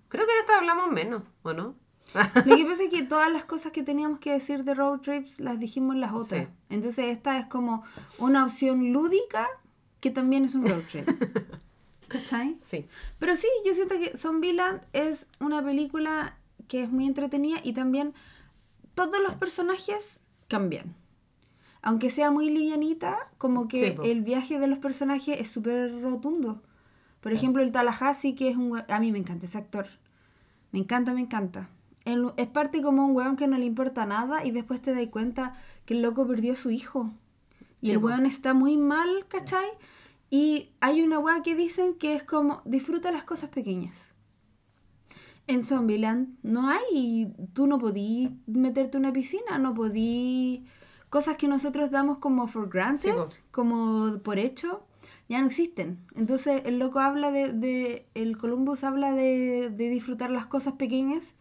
Creo que de esta hablamos menos, ¿o no? Lo que pasa es que todas las cosas que teníamos que decir de road trips las dijimos en las otras. Sí. Entonces esta es como una opción lúdica que también es un road trip. ¿Cachai? sí. Pero sí, yo siento que Zombieland es una película que es muy entretenida y también todos los personajes cambian. Aunque sea muy livianita, como que Sí, el viaje de los personajes es súper rotundo. Por ejemplo, el Tallahassee, que es un... A mí me encanta ese actor. Me encanta, me encanta. Él es parte como un weón que no le importa nada y después te das cuenta que el loco perdió a su hijo. Y Sí, el weón está muy mal, ¿cachai? Y hay una weá que dicen que es como disfruta las cosas pequeñas. En Zombieland no hay, tú no podí meterte en una piscina, no podí... Cosas que nosotros damos como for granted, Sí, como por hecho, ya no existen. Entonces el loco habla de, de el Columbus habla de, de disfrutar las cosas pequeñas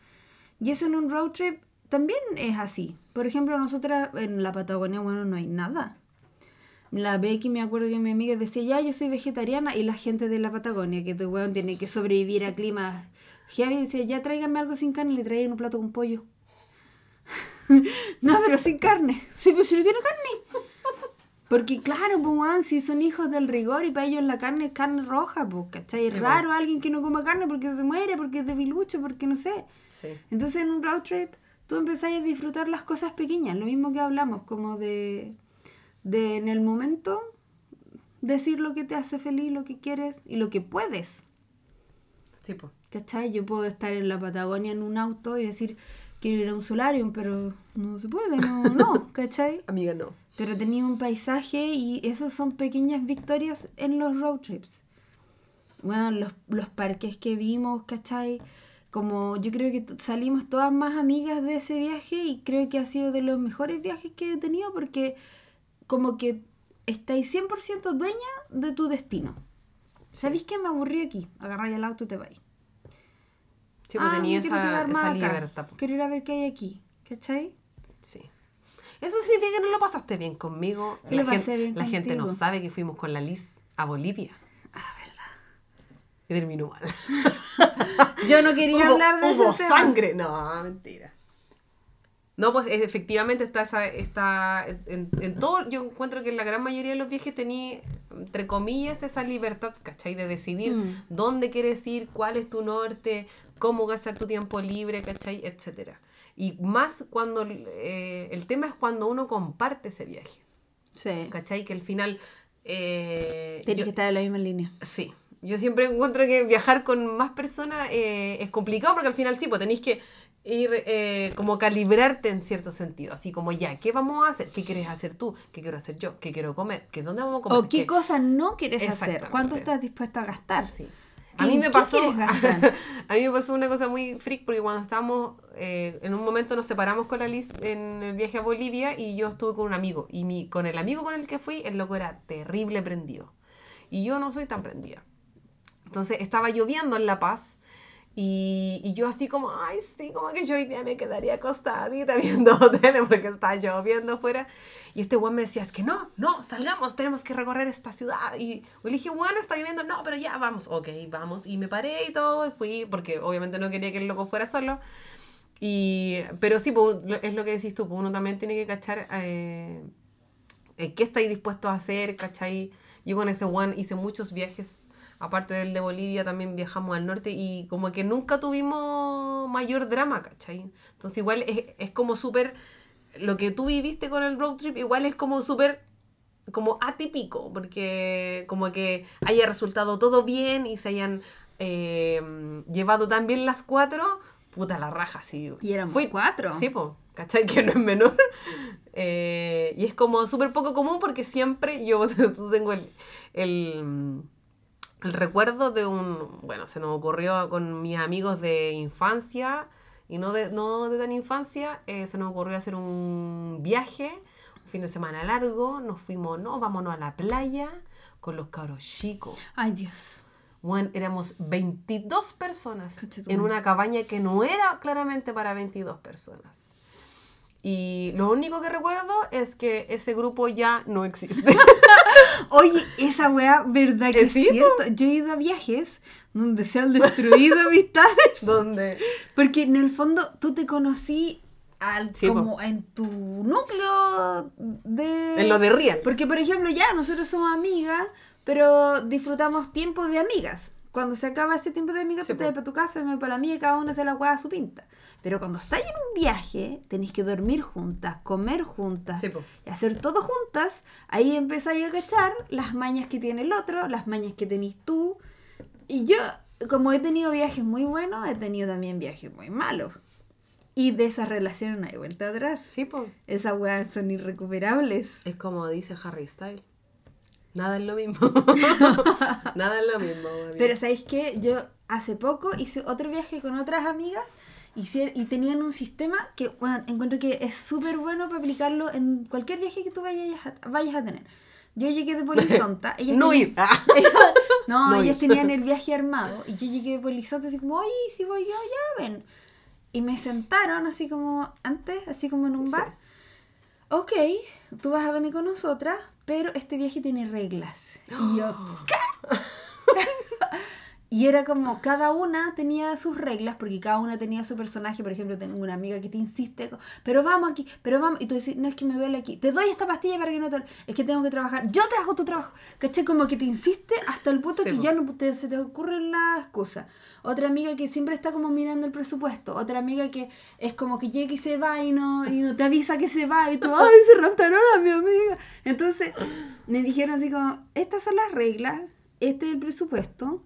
y eso en un road trip también es así. Por ejemplo, nosotras en la Patagonia, bueno, no hay nada. La Becky, me acuerdo que mi amiga decía, ya, yo soy vegetariana, y la gente de la Patagonia, que tu weón tiene que sobrevivir a climas heavy, decía, ya tráigame algo sin carne, y le traían un plato con pollo. no, pero sin carne. Sí, pero si no tiene carne. Porque claro, pues, si son hijos del rigor y para ellos la carne es carne roja, pues, ¿cachai? Es Sí, raro alguien que no coma carne porque se muere, porque es debilucho, porque no sé. Sí. Entonces en un road trip tú empezás a disfrutar las cosas pequeñas, lo mismo que hablamos, como de, de en el momento decir lo que te hace feliz, lo que quieres y lo que puedes. Sí, pues. ¿Cachai? Yo puedo estar en la Patagonia en un auto y decir, quiero ir a un solarium, pero no se puede, no, no, ¿cachai? Amiga, no. Pero tenía un paisaje y esos son pequeñas victorias en los road trips. Bueno, los, los parques que vimos, ¿cachai? Como yo creo que salimos todas más amigas de ese viaje y creo que ha sido de los mejores viajes que he tenido porque como que estáis 100% dueña de tu destino. ¿Sabéis que me aburrí aquí? Agarráis el auto y te vais. Sí, pues Ah, tenía quiero esa, esa acá. libertad. po. Quiero ir a ver qué hay aquí. ¿Cachai? Sí. Eso significa que no lo pasaste bien conmigo. La lo gente, bien la gente no sabe que fuimos con la Liz a Bolivia. Ah, verdad. Y terminó mal. Yo no quería Hubo- hablar de hubo ese tema. sangre. No, mentira. No, pues efectivamente está esa, está en, en todo, yo encuentro que en la gran mayoría de los viajes tenía, entre comillas, esa libertad, ¿cachai? De decidir Mm. dónde quieres ir, cuál es tu norte, cómo gastar tu tiempo libre, ¿cachai? Etcétera. Y más cuando, eh, el tema es cuando uno comparte ese viaje, Sí. ¿cachai? Que al final... Eh, Tienes yo- que estar en la misma línea. Sí, yo siempre encuentro que viajar con más personas eh, es complicado porque al final sí, pues tenéis que ir eh, como calibrarte en cierto sentido, así como ya, ¿qué vamos a hacer? ¿Qué quieres hacer tú? ¿Qué quiero hacer yo? ¿Qué quiero comer? ¿Qué dónde vamos a comer? O qué ¿Qué- cosas no quieres hacer. ¿Cuánto estás dispuesto a gastar? Sí. ¿Qué- A mí me pasó, a mí me pasó una cosa muy freak porque cuando estábamos, eh, en un momento nos separamos con la Liz en el viaje a Bolivia y yo estuve con un amigo y mi, con el amigo con el que fui, el loco era terrible prendido y yo no soy tan prendida. Entonces estaba lloviendo en La Paz y, y yo así como, ay, sí, como que yo hoy día me quedaría acostadita viendo tele porque está lloviendo afuera. Y este weón me decía, es que no, no, salgamos, tenemos que recorrer esta ciudad. Y le dije, bueno, está lloviendo, no, pero ya, vamos. Ok, vamos. Y me paré y todo, y fui, porque obviamente no quería que el loco fuera solo. Y, pero sí, pues, es lo que decís tú, pues uno también tiene que cachar eh, eh, qué estáis dispuestos a hacer, ¿cachai? Yo con ese one hice muchos viajes, aparte del de Bolivia también viajamos al norte y como que nunca tuvimos mayor drama, ¿cachai? Entonces igual es, es como súper, lo que tú viviste con el road trip igual es como súper como atípico, porque como que haya resultado todo bien y se hayan eh, llevado tan bien las cuatro, puta la raja, sí. Y éramos Fui- cuatro. Sí, po, ¿cachai? Que no es menor. Eh, y es como súper poco común porque siempre yo tengo el, el, el recuerdo de un, bueno, se nos ocurrió con mis amigos de infancia y no de, no de tan infancia, eh, se nos ocurrió hacer un viaje, un fin de semana largo, nos fuimos, no, vámonos a la playa con los cabros chicos. Ay, Dios. Bueno, éramos 22 personas en una cabaña que no era claramente para 22 personas. Y lo único que recuerdo es que ese grupo ya no existe. Oye, esa weá, ¿verdad que ¿Eh, es sí, cierto? Yo he ido a viajes donde se han destruido amistades. Donde Porque en el fondo tú te conocí al, Sí, como en tu núcleo de... en lo de Real. Porque, por ejemplo, ya nosotros somos amigas, pero disfrutamos tiempo de amigas. Cuando se acaba ese tiempo de amigas, Sí, tú te vas para tu casa, me para la mía y cada una hace la hueá a su pinta. Pero cuando estáis en un viaje, tenéis que dormir juntas, comer juntas Sí, po. y hacer todo juntas. Ahí empezáis a cachar las mañas que tiene el otro, las mañas que tenéis tú. Y yo, como he tenido viajes muy buenos, he tenido también viajes muy malos. Y de esas relaciones no hay vuelta atrás. Sí, pues. Esas weas son irrecuperables. Es como dice Harry Styles. Nada es lo mismo. Nada es lo mismo. Pero ¿sabéis qué? Yo hace poco hice otro viaje con otras amigas y tenían un sistema que bueno, encuentro que es súper bueno para aplicarlo en cualquier viaje que tú vayas a, vayas a tener. Yo llegué de Polizonta. ellas no tenían- ir. Ah. no, No ellas ir. tenían el viaje armado y yo llegué de Polizonta así como, oye, si voy yo, ya ven. Y me sentaron así como antes, así como en un Sí. bar. Ok, tú vas a venir con nosotras, pero este viaje tiene reglas. Y yo, ¿qué? Y era como cada una tenía sus reglas, porque cada una tenía su personaje. Por ejemplo, tengo una amiga que te insiste, pero vamos aquí, pero vamos. Y tú dices, no es que me duele aquí, te doy esta pastilla para que no te duele. Es que tengo que trabajar, yo te hago tu trabajo. ¿Caché? Como que te insiste hasta el punto Sí, que ya no te, se te ocurren las excusas. Otra amiga que siempre está como mirando el presupuesto. Otra amiga que es como que llega y se va y no, y no te avisa que se va. Y tú, ay, se raptaron a mi amiga. Entonces, me dijeron así como, estas son las reglas, este es el presupuesto.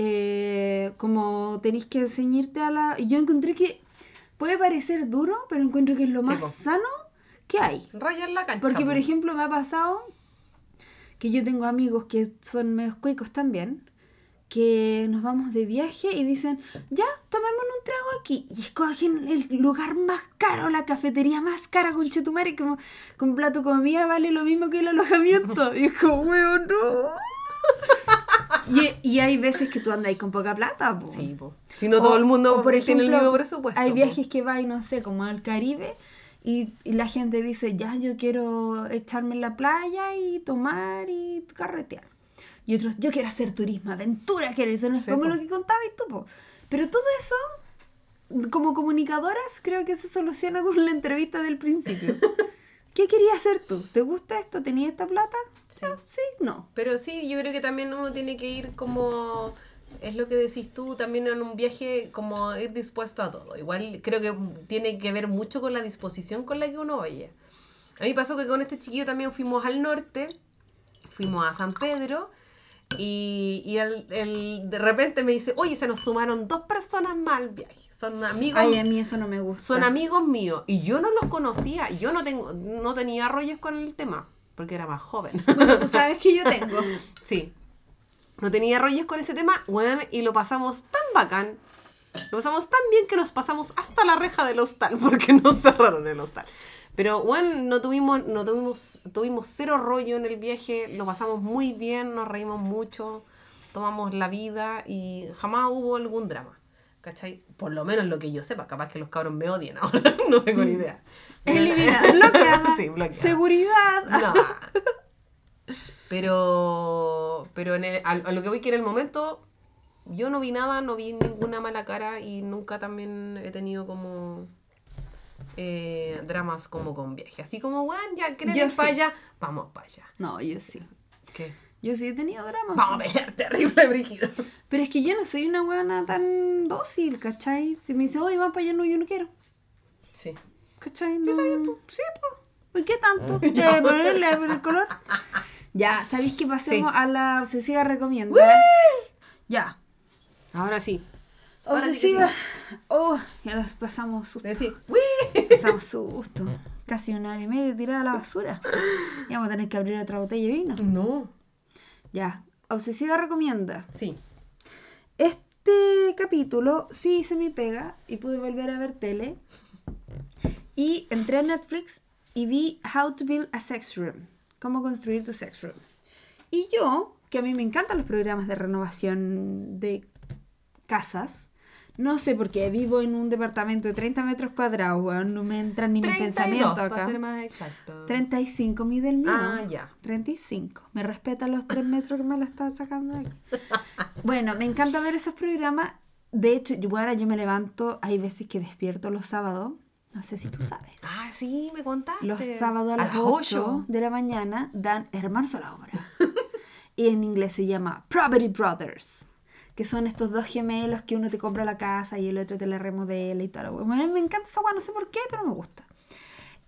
Eh, como tenéis que ceñirte a la... Y yo encontré que puede parecer duro, pero encuentro que es lo más sano que hay. Rayar la cancha. Porque, por po. ejemplo, me ha pasado que yo tengo amigos que son medios cuicos también, que nos vamos de viaje y dicen, ya, tomémonos un trago aquí. Y escogen el lugar más caro, la cafetería más cara, con Chetumare, como con plato comida vale lo mismo que el alojamiento. Y es como, weón, no. Y, y hay veces que tú andas ahí con poca plata, po. Sí, po. Si no todo el mundo o, por tiene el ejemplo, mismo presupuesto. Hay po. viajes que va y no sé, como al Caribe, y, y la gente dice, ya, yo quiero echarme en la playa y tomar y carretear. Y otros, yo quiero hacer turismo, aventura, quiero eso, no es Sí, como po. lo que contabas tú, po. Pero todo eso, como comunicadoras, creo que se soluciona con la entrevista del principio. ¿Qué querías hacer tú? ¿Te gusta esto? ¿Tenías esta plata? Sí. Ah, sí, no. Pero sí, yo creo que también uno tiene que ir como, es lo que decís tú, también en un viaje como ir dispuesto a todo. Igual creo que tiene que ver mucho con la disposición con la que uno vaya. A mí pasó que con este chiquillo también fuimos al norte, fuimos a San Pedro y, y él, él de repente me dice, oye, se nos sumaron dos personas más al viaje. Son amigos, Ay, a mí eso no me gusta. son amigos míos y yo no los conocía, yo no tengo, no tenía rollos con el tema porque era más joven. Bueno, tú sabes que yo tengo. Sí. No tenía rollos con ese tema, weón, y lo pasamos tan bacán. Lo pasamos tan bien que nos pasamos hasta la reja del hostal, porque nos cerraron el hostal. Pero, weón, no tuvimos, no tuvimos, tuvimos cero rollo en el viaje, lo pasamos muy bien, nos reímos mucho, tomamos la vida y jamás hubo algún drama. ¿Cachai? Por lo menos lo que yo sepa, capaz que los cabros me odian ahora, no tengo ni idea. Eliminada, bloqueada. Sí, bloqueada. Seguridad. No. Pero, pero en el- a, a lo que voy que en el momento, yo no vi nada, no vi ninguna mala cara y nunca también he tenido como eh, dramas como con viaje. Así como, weón, ya ir para allá, vamos para allá. No, yo sí. ¿Qué? Yo sí he tenido dramas. Vamos a pelear terrible, Brígido. Pero es que yo no soy una buena tan dócil, ¿cachai? Si me dice, oye, vamos para allá, no, yo no quiero. Sí. ¿Cachai? No. Sí, pues. ¿Y qué tanto? ¿Ya ponerle el color? Ya, ¿sabéis que pasemos Sí. a la obsesiva recomienda? Ya. Ahora sí. Ahora Obsesiva. sí. Oh, ya las pasamos susto. Decir, ¡Wii! Pasamos susto. Casi una hora y media tirada a la basura. Y vamos a tener que abrir otra botella de vino. No. Ya. Obsesiva recomienda. Sí. Este capítulo sí hice mi pega y pude volver a ver tele. Y entré a Netflix y vi How to Build a Sex Room. Cómo construir tu sex room. Y yo, que a mí me encantan los programas de renovación de casas, no sé por qué vivo en un departamento de 30 metros cuadrados, no me entra ni mi 32, pensamiento para acá. ser más exacto. 35 mide el mío. Ah, ya. 35. Me respeta los 3 metros que me lo está sacando aquí. bueno, me encanta ver esos programas. De hecho, yo, ahora yo me levanto, hay veces que despierto los sábados. No sé si tú sabes. Ah, sí, me contaste. Los sábados a las 8 de la mañana dan Hermanos a la obra. y en inglés se llama Property Brothers. Que son estos dos gemelos que uno te compra la casa y el otro te la remodela y todo. Bueno, me encanta esa weá, no sé por qué, pero me gusta.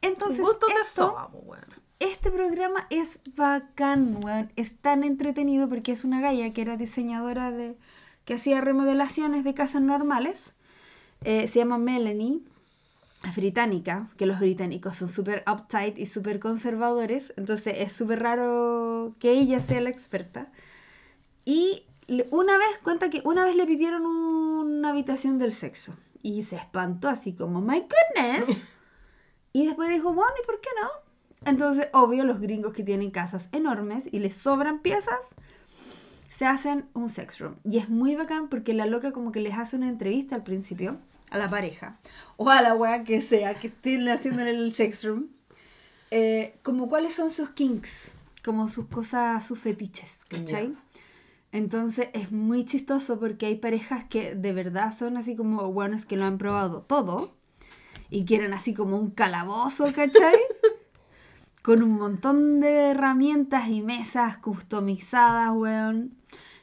Entonces, Gustos de esto- soba, po, weón. este programa es bacán, weón. Es tan entretenido porque es una galla que era diseñadora de. que hacía remodelaciones de casas normales. Eh, se llama Melanie. Británica, que los británicos son súper uptight y súper conservadores. Entonces es súper raro que ella sea la experta. Y una vez, cuenta que una vez le pidieron una habitación del sexo. Y se espantó así como, my goodness. Y después dijo, bueno, ¿y por qué no? Entonces, obvio, los gringos que tienen casas enormes y les sobran piezas, se hacen un sex room. Y es muy bacán porque la loca como que les hace una entrevista al principio a la pareja o a la wea que sea que estén haciendo en el sex room. eh, como cuáles son sus kinks, como sus cosas, sus fetiches, ¿cachai? Entonces es muy chistoso porque hay parejas que de verdad son así como buenas que lo han probado todo y quieren así como un calabozo, ¿cachai? Con un montón de herramientas y mesas customizadas, weón.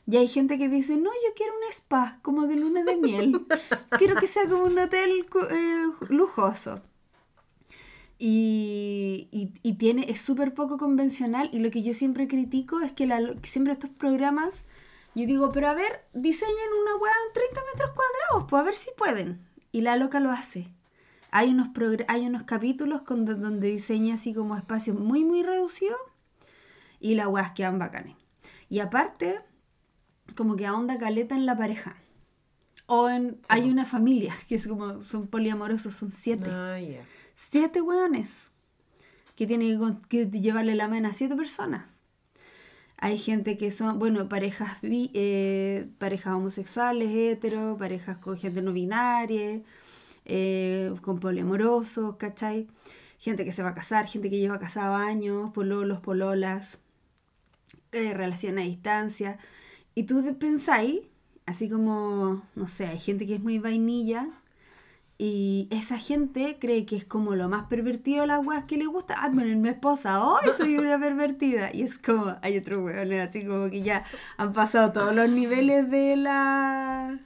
Y hay gente que dice, no, yo quiero un spa, como de luna de miel. quiero que sea como un hotel eh, lujoso. Y, y, y tiene, es súper poco convencional y lo que yo siempre critico es que la, siempre estos programas, yo digo, pero a ver, diseñen una weá en 30 metros cuadrados, pues a ver si pueden. Y la loca lo hace. hay unos, hay unos capítulos con, do- donde diseña así como espacios muy, muy reducidos y las weas quedan bacanes. Y aparte, como que ahonda caleta en la pareja. O en, hay una familia, que es como, son poliamorosos, son siete. Ah. Siete weones. Que tienen que, llevarle la mano a siete personas. Hay gente que son, bueno, parejas, bi- eh, parejas homosexuales, heteros, parejas con gente no binaria, eh, con poliamorosos, ¿cachai? Gente que se va a casar, gente que lleva casado años, pololos, pololas, eh, relación a distancia. Y tú pensáis, así como, no sé, hay gente que es muy vainilla y esa gente cree que es como lo más pervertido de las weas que le gusta. Ay, bueno, mi esposa, hoy soy una pervertida. Y es como, hay otros weones así como que ya han pasado todos los niveles de la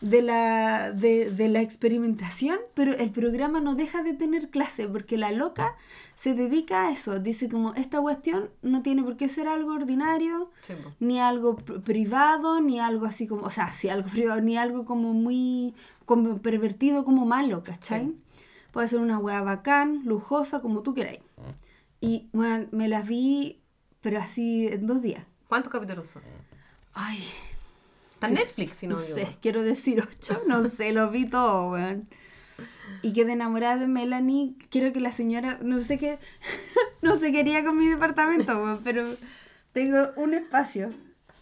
de la, de, de la experimentación, pero el programa no deja de tener clase porque la loca se dedica a eso. Dice como, esta cuestión no tiene por qué ser algo ordinario, ni algo pr- privado, ni algo así como, o sea, sí, algo privado, ni algo como muy como pervertido, como malo, ¿cachai? Sí. Puede ser una hueá bacán, lujosa, como tú queráis. Y bueno, me las vi, pero así en dos días. ¿Cuántos capítulos son? Ay, Está Netflix, si no, no sé, quiero decir ocho, no sé, lo vi todo, weón. Y quedé enamorada de Melanie. Quiero que la señora, no sé qué, no se quería con mi departamento, pero tengo un espacio.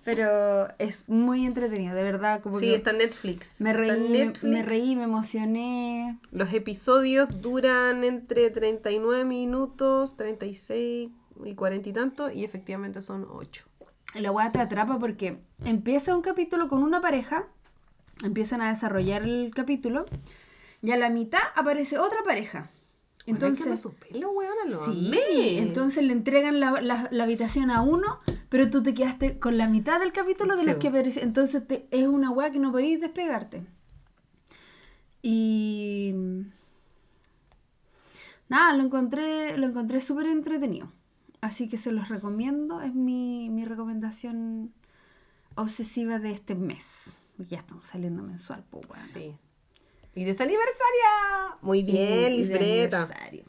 Pero es muy entretenido, de verdad, como Sí, que está en Netflix. me reí, me, Netflix. me reí, me emocioné. Los episodios duran entre 39 minutos, 36 y 40 y tanto, y efectivamente son 8. Y la weá te atrapa porque empieza un capítulo con una pareja, empiezan a desarrollar el capítulo, y a la mitad aparece otra pareja. Entonces, su pelo, weona, lo Sí, amé. entonces le entregan la, la- la habitación a uno, pero tú te quedaste con la mitad del capítulo de Sí. los que aparece. Entonces te- es una weá que no podéis despegarte. Y. Nada, lo encontré, lo encontré súper entretenido. Así que se los recomiendo. Es mi, mi recomendación obsesiva de este mes. Ya estamos saliendo mensual, pues bueno. Sí. Y de esta aniversaria. Muy bien, Y- y Lisbreta. aniversario.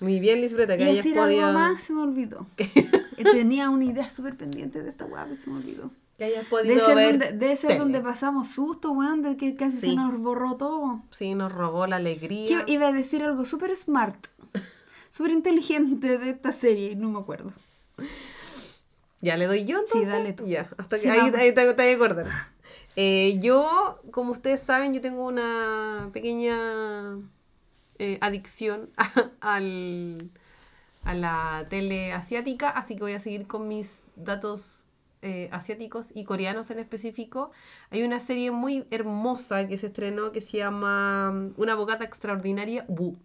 Muy bien, Lisbreta, que Y hayas decir podido, algo más, se me olvidó. Tenía una idea súper pendiente de esta weá, pero se me olvidó. que hayas Debe podido ser, ver. donde, debe ser tele. donde pasamos susto, weón, de que casi Sí. se nos borró todo. Sí, nos robó la alegría. Que iba a decir algo súper smart, súper inteligente de esta serie, y no me acuerdo. Ya le doy yo Sí, entonces. dale tú. Ya, hasta que Sí, ahí, vamos. ahí te, te voy a acordar. Eh, yo, como ustedes saben, yo tengo una pequeña eh, adicción al, a la tele asiática, así que voy a seguir con mis datos eh, asiáticos y coreanos en específico. Hay una serie muy hermosa que se estrenó que se llama Una abogada extraordinaria, Wu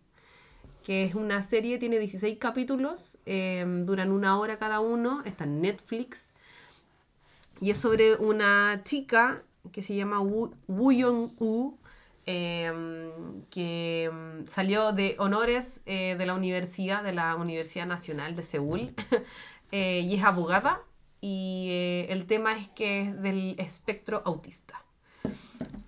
que es una serie, tiene 16 capítulos, duran una hora cada uno, está en Netflix, y es sobre una chica que se llama Woo, Woo Young-woo, eh, que mm, salió de honores eh, de la universidad, de la Universidad Nacional de Seúl, eh, y es abogada, y eh, el tema es que es del espectro autista.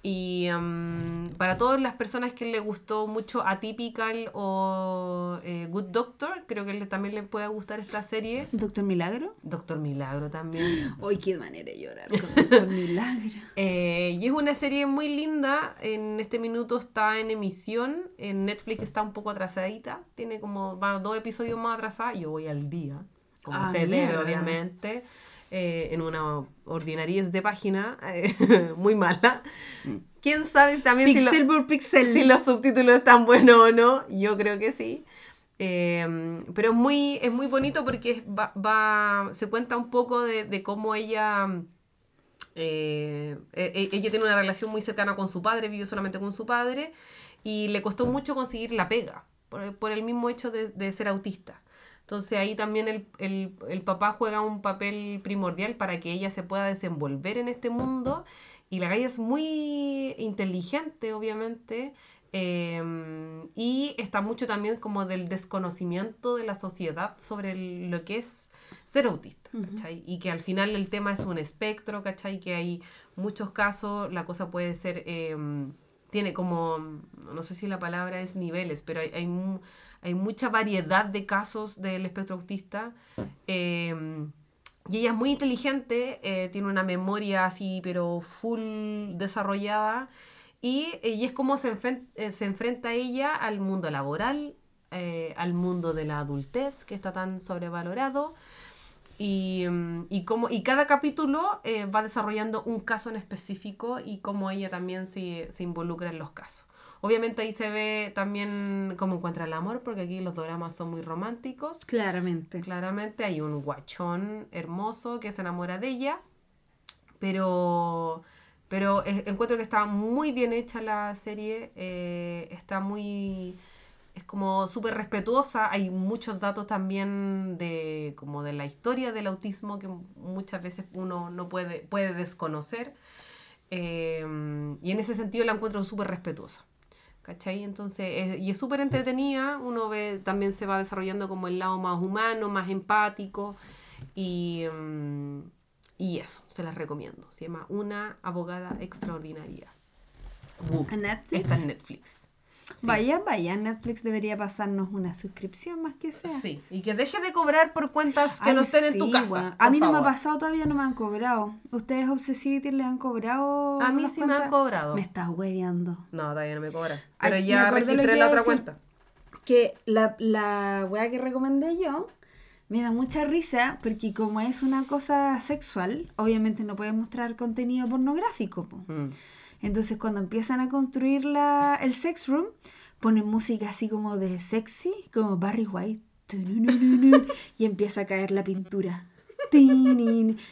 Y mm, para todas las personas que le gustó mucho Atypical o eh, Good Doctor, creo que le- también le puede gustar esta serie. ¿Doctor Milagro? Doctor Milagro también. Hoy qué manera de llorar con Doctor Milagro. Eh, y es una serie muy linda. En este minuto está en emisión. En Netflix está un poco atrasadita. Tiene como va dos episodios más atrasada. Yo voy al día. Como Ah, se debe, obviamente. Eh, en una ordinariez de página eh, muy mala. ¿Quién sabe también si lo- Pixel por pixel. si los subtítulos están buenos o no, yo creo que sí. Eh, pero es muy, es muy bonito porque va, va- se cuenta un poco de, de cómo ella, eh, e- ella tiene una relación muy cercana con su padre, vive solamente con su padre y le costó mucho conseguir la pega por, por el mismo hecho de, de ser autista. Entonces ahí también el, el, el papá juega un papel primordial para que ella se pueda desenvolver en este mundo. Y la galla es muy inteligente, obviamente. eh, y está mucho también como del desconocimiento de la sociedad sobre el- lo que es ser autista, ¿cachai? Y que al final el tema es un espectro, ¿cachai? Que hay muchos casos, la cosa puede ser... eh, tiene como, no sé si la palabra es niveles, pero hay, hay, hay mucha variedad de casos del espectro autista. eh, y ella es muy inteligente, eh, tiene una memoria así, pero full desarrollada. Y, y es como se, enfren- eh, se enfrenta ella al mundo laboral, eh, al mundo de la adultez, que está tan sobrevalorado. Y, mm, y, como, y cada capítulo eh, va desarrollando un caso en específico y cómo ella también se, se involucra en los casos. Obviamente ahí se ve también cómo encuentra el amor, porque aquí los dramas son muy románticos. Claramente. Claramente hay un guachón hermoso que se enamora de ella, pero, pero eh, encuentro que está muy bien hecha la serie, eh, está muy... Es como súper respetuosa, hay muchos datos también de, como de la historia del autismo que muchas veces uno no puede, puede desconocer. Eh, y en ese sentido la encuentro súper respetuosa. ¿Cachai? Entonces, es- y es súper entretenida, uno ve, también se va desarrollando como el lado más humano, más empático, y, mm, y eso, se las recomiendo. Se llama Una abogada extraordinaria. Boom. ¿A Netflix? Está en Netflix. Sí. Vaya, vaya, Netflix debería pasarnos una suscripción más que sea. Sí, y que deje de cobrar por cuentas que Ay, no estén en tu casa. A mí no me ha pasado, todavía no me han cobrado. ¿Ustedes Obsessivity le han cobrado? A mí sí me han cobrado. Me estás hueveando. No, todavía no me cobran. Ay, Pero me ya registré la otra decir. cuenta. Que la, la weá que recomendé yo me da mucha risa porque como es una cosa sexual, obviamente no puede mostrar contenido pornográfico. po. Mm. Entonces cuando empiezan a construir la, el sex room, ponen música así como de sexy, como Barry White. Y empieza a caer la pintura.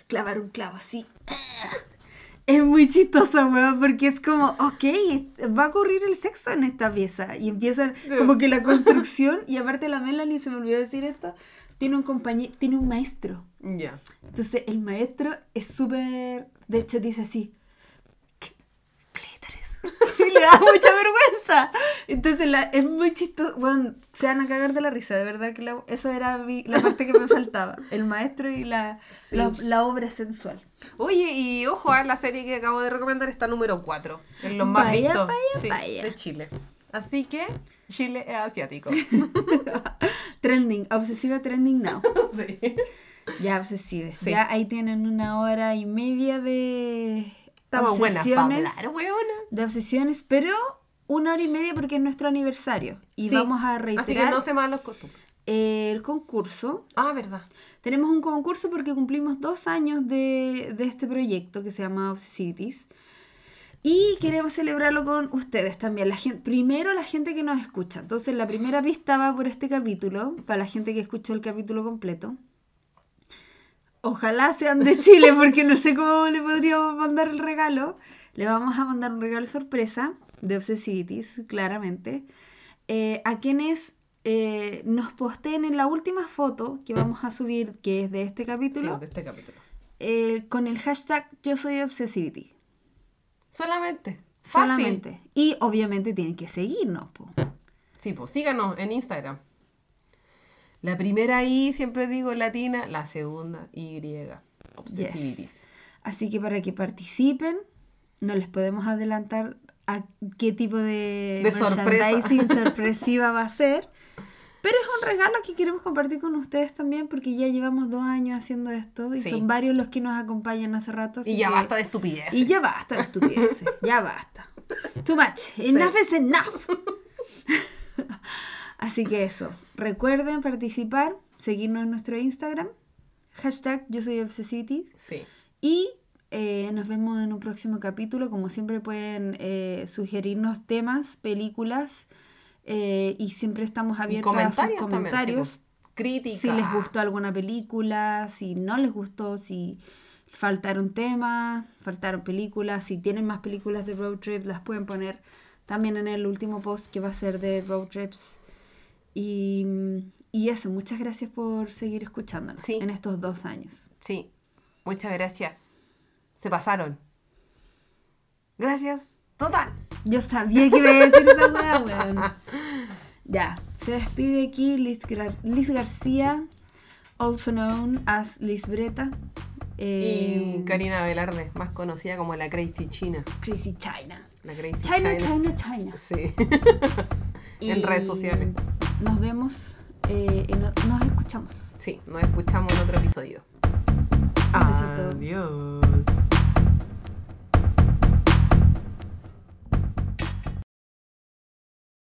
Clavar un clavo así. Es muy chistosa, weón, porque es como, ok, va a ocurrir el sexo en esta pieza. Y empiezan como que la construcción, y aparte la Melanie, se me olvidó decir esto, tiene un compañero, tiene un maestro. Ya. Entonces el maestro es súper, de hecho dice así, "Cl- clítoris. y le da mucha vergüenza. Entonces la- es muy chistoso. Bueno, se van a cagar de la risa, de verdad que la- eso era mi- la parte que me faltaba. El maestro y la, Sí. la, la obra sensual. Oye, y ojo, a la serie que acabo de recomendar está número 4, en los más Vaya, vistos vaya, sí, vaya. de Chile. Así que Chile es asiático. Trending, obsesiva trending now. sí. Ya obsesives. Sí. Ya ahí tienen una hora y media de Estamos buenas para hablar, weona. de obsesiones, pero una hora y media porque es nuestro aniversario. Y Sí. vamos a Así que reiterar no se los costumbres. el concurso. Ah, verdad. Tenemos un concurso porque cumplimos dos años de, de este proyecto que se llama Obsessivities. Y queremos celebrarlo con ustedes también. La gente, primero la gente que nos escucha. Entonces la primera pista va por este capítulo, para la gente que escuchó el capítulo completo. Ojalá sean de Chile porque no sé cómo le podríamos mandar el regalo. Le vamos a mandar un regalo sorpresa de Obsessivities, claramente. Eh, a quienes eh, nos posteen en la última foto que vamos a subir, que es de este Sí, capítulo, de este capítulo. eh, con el hashtag yo soy Obsessivity. Solamente. Fácil. Solamente. Y obviamente tienen que seguirnos. po. Sí, pues síganos en Instagram. La primera I, siempre digo latina, la segunda Y. Obsessivity. Yes. Así que para que participen, no les podemos adelantar a qué tipo de, De sorpresa. merchandising sorpresiva va a ser. Pero es un regalo que queremos compartir con ustedes también porque ya llevamos dos años haciendo esto y Sí. son varios los que nos acompañan hace rato. Y ya que- basta de estupideces. Y ya basta de estupideces, ya basta. Too much. Enough is enough. Así que eso. Recuerden participar, seguirnos en nuestro Instagram. Hashtag yo soy Obsessivities. Sí. Y eh, nos vemos en un próximo capítulo. Como siempre pueden eh, sugerirnos temas, películas. eh, y siempre estamos abiertos a sus comentarios también. comentarios pues, Críticas. si les gustó alguna película, si no les gustó, si faltaron temas, faltaron películas, si tienen más películas de road trip, las pueden poner también en el último post que va a ser de road trips. Y, y eso, muchas gracias por seguir escuchándonos Sí. en estos dos años. Sí. Muchas gracias. Se pasaron. Gracias. Total. Yo sabía que iba a decir esa weá, weón. Ya, se despide aquí Liz, Gra- Liz García, also known as Liz Breta. Y Eh, Karina Velarde, más conocida como la Crazy China. Crazy China. La Crazy China, China. China, China. Sí. Y En redes sociales. Nos vemos, eh, en nos escuchamos. Sí, nos escuchamos en otro episodio. Adiós.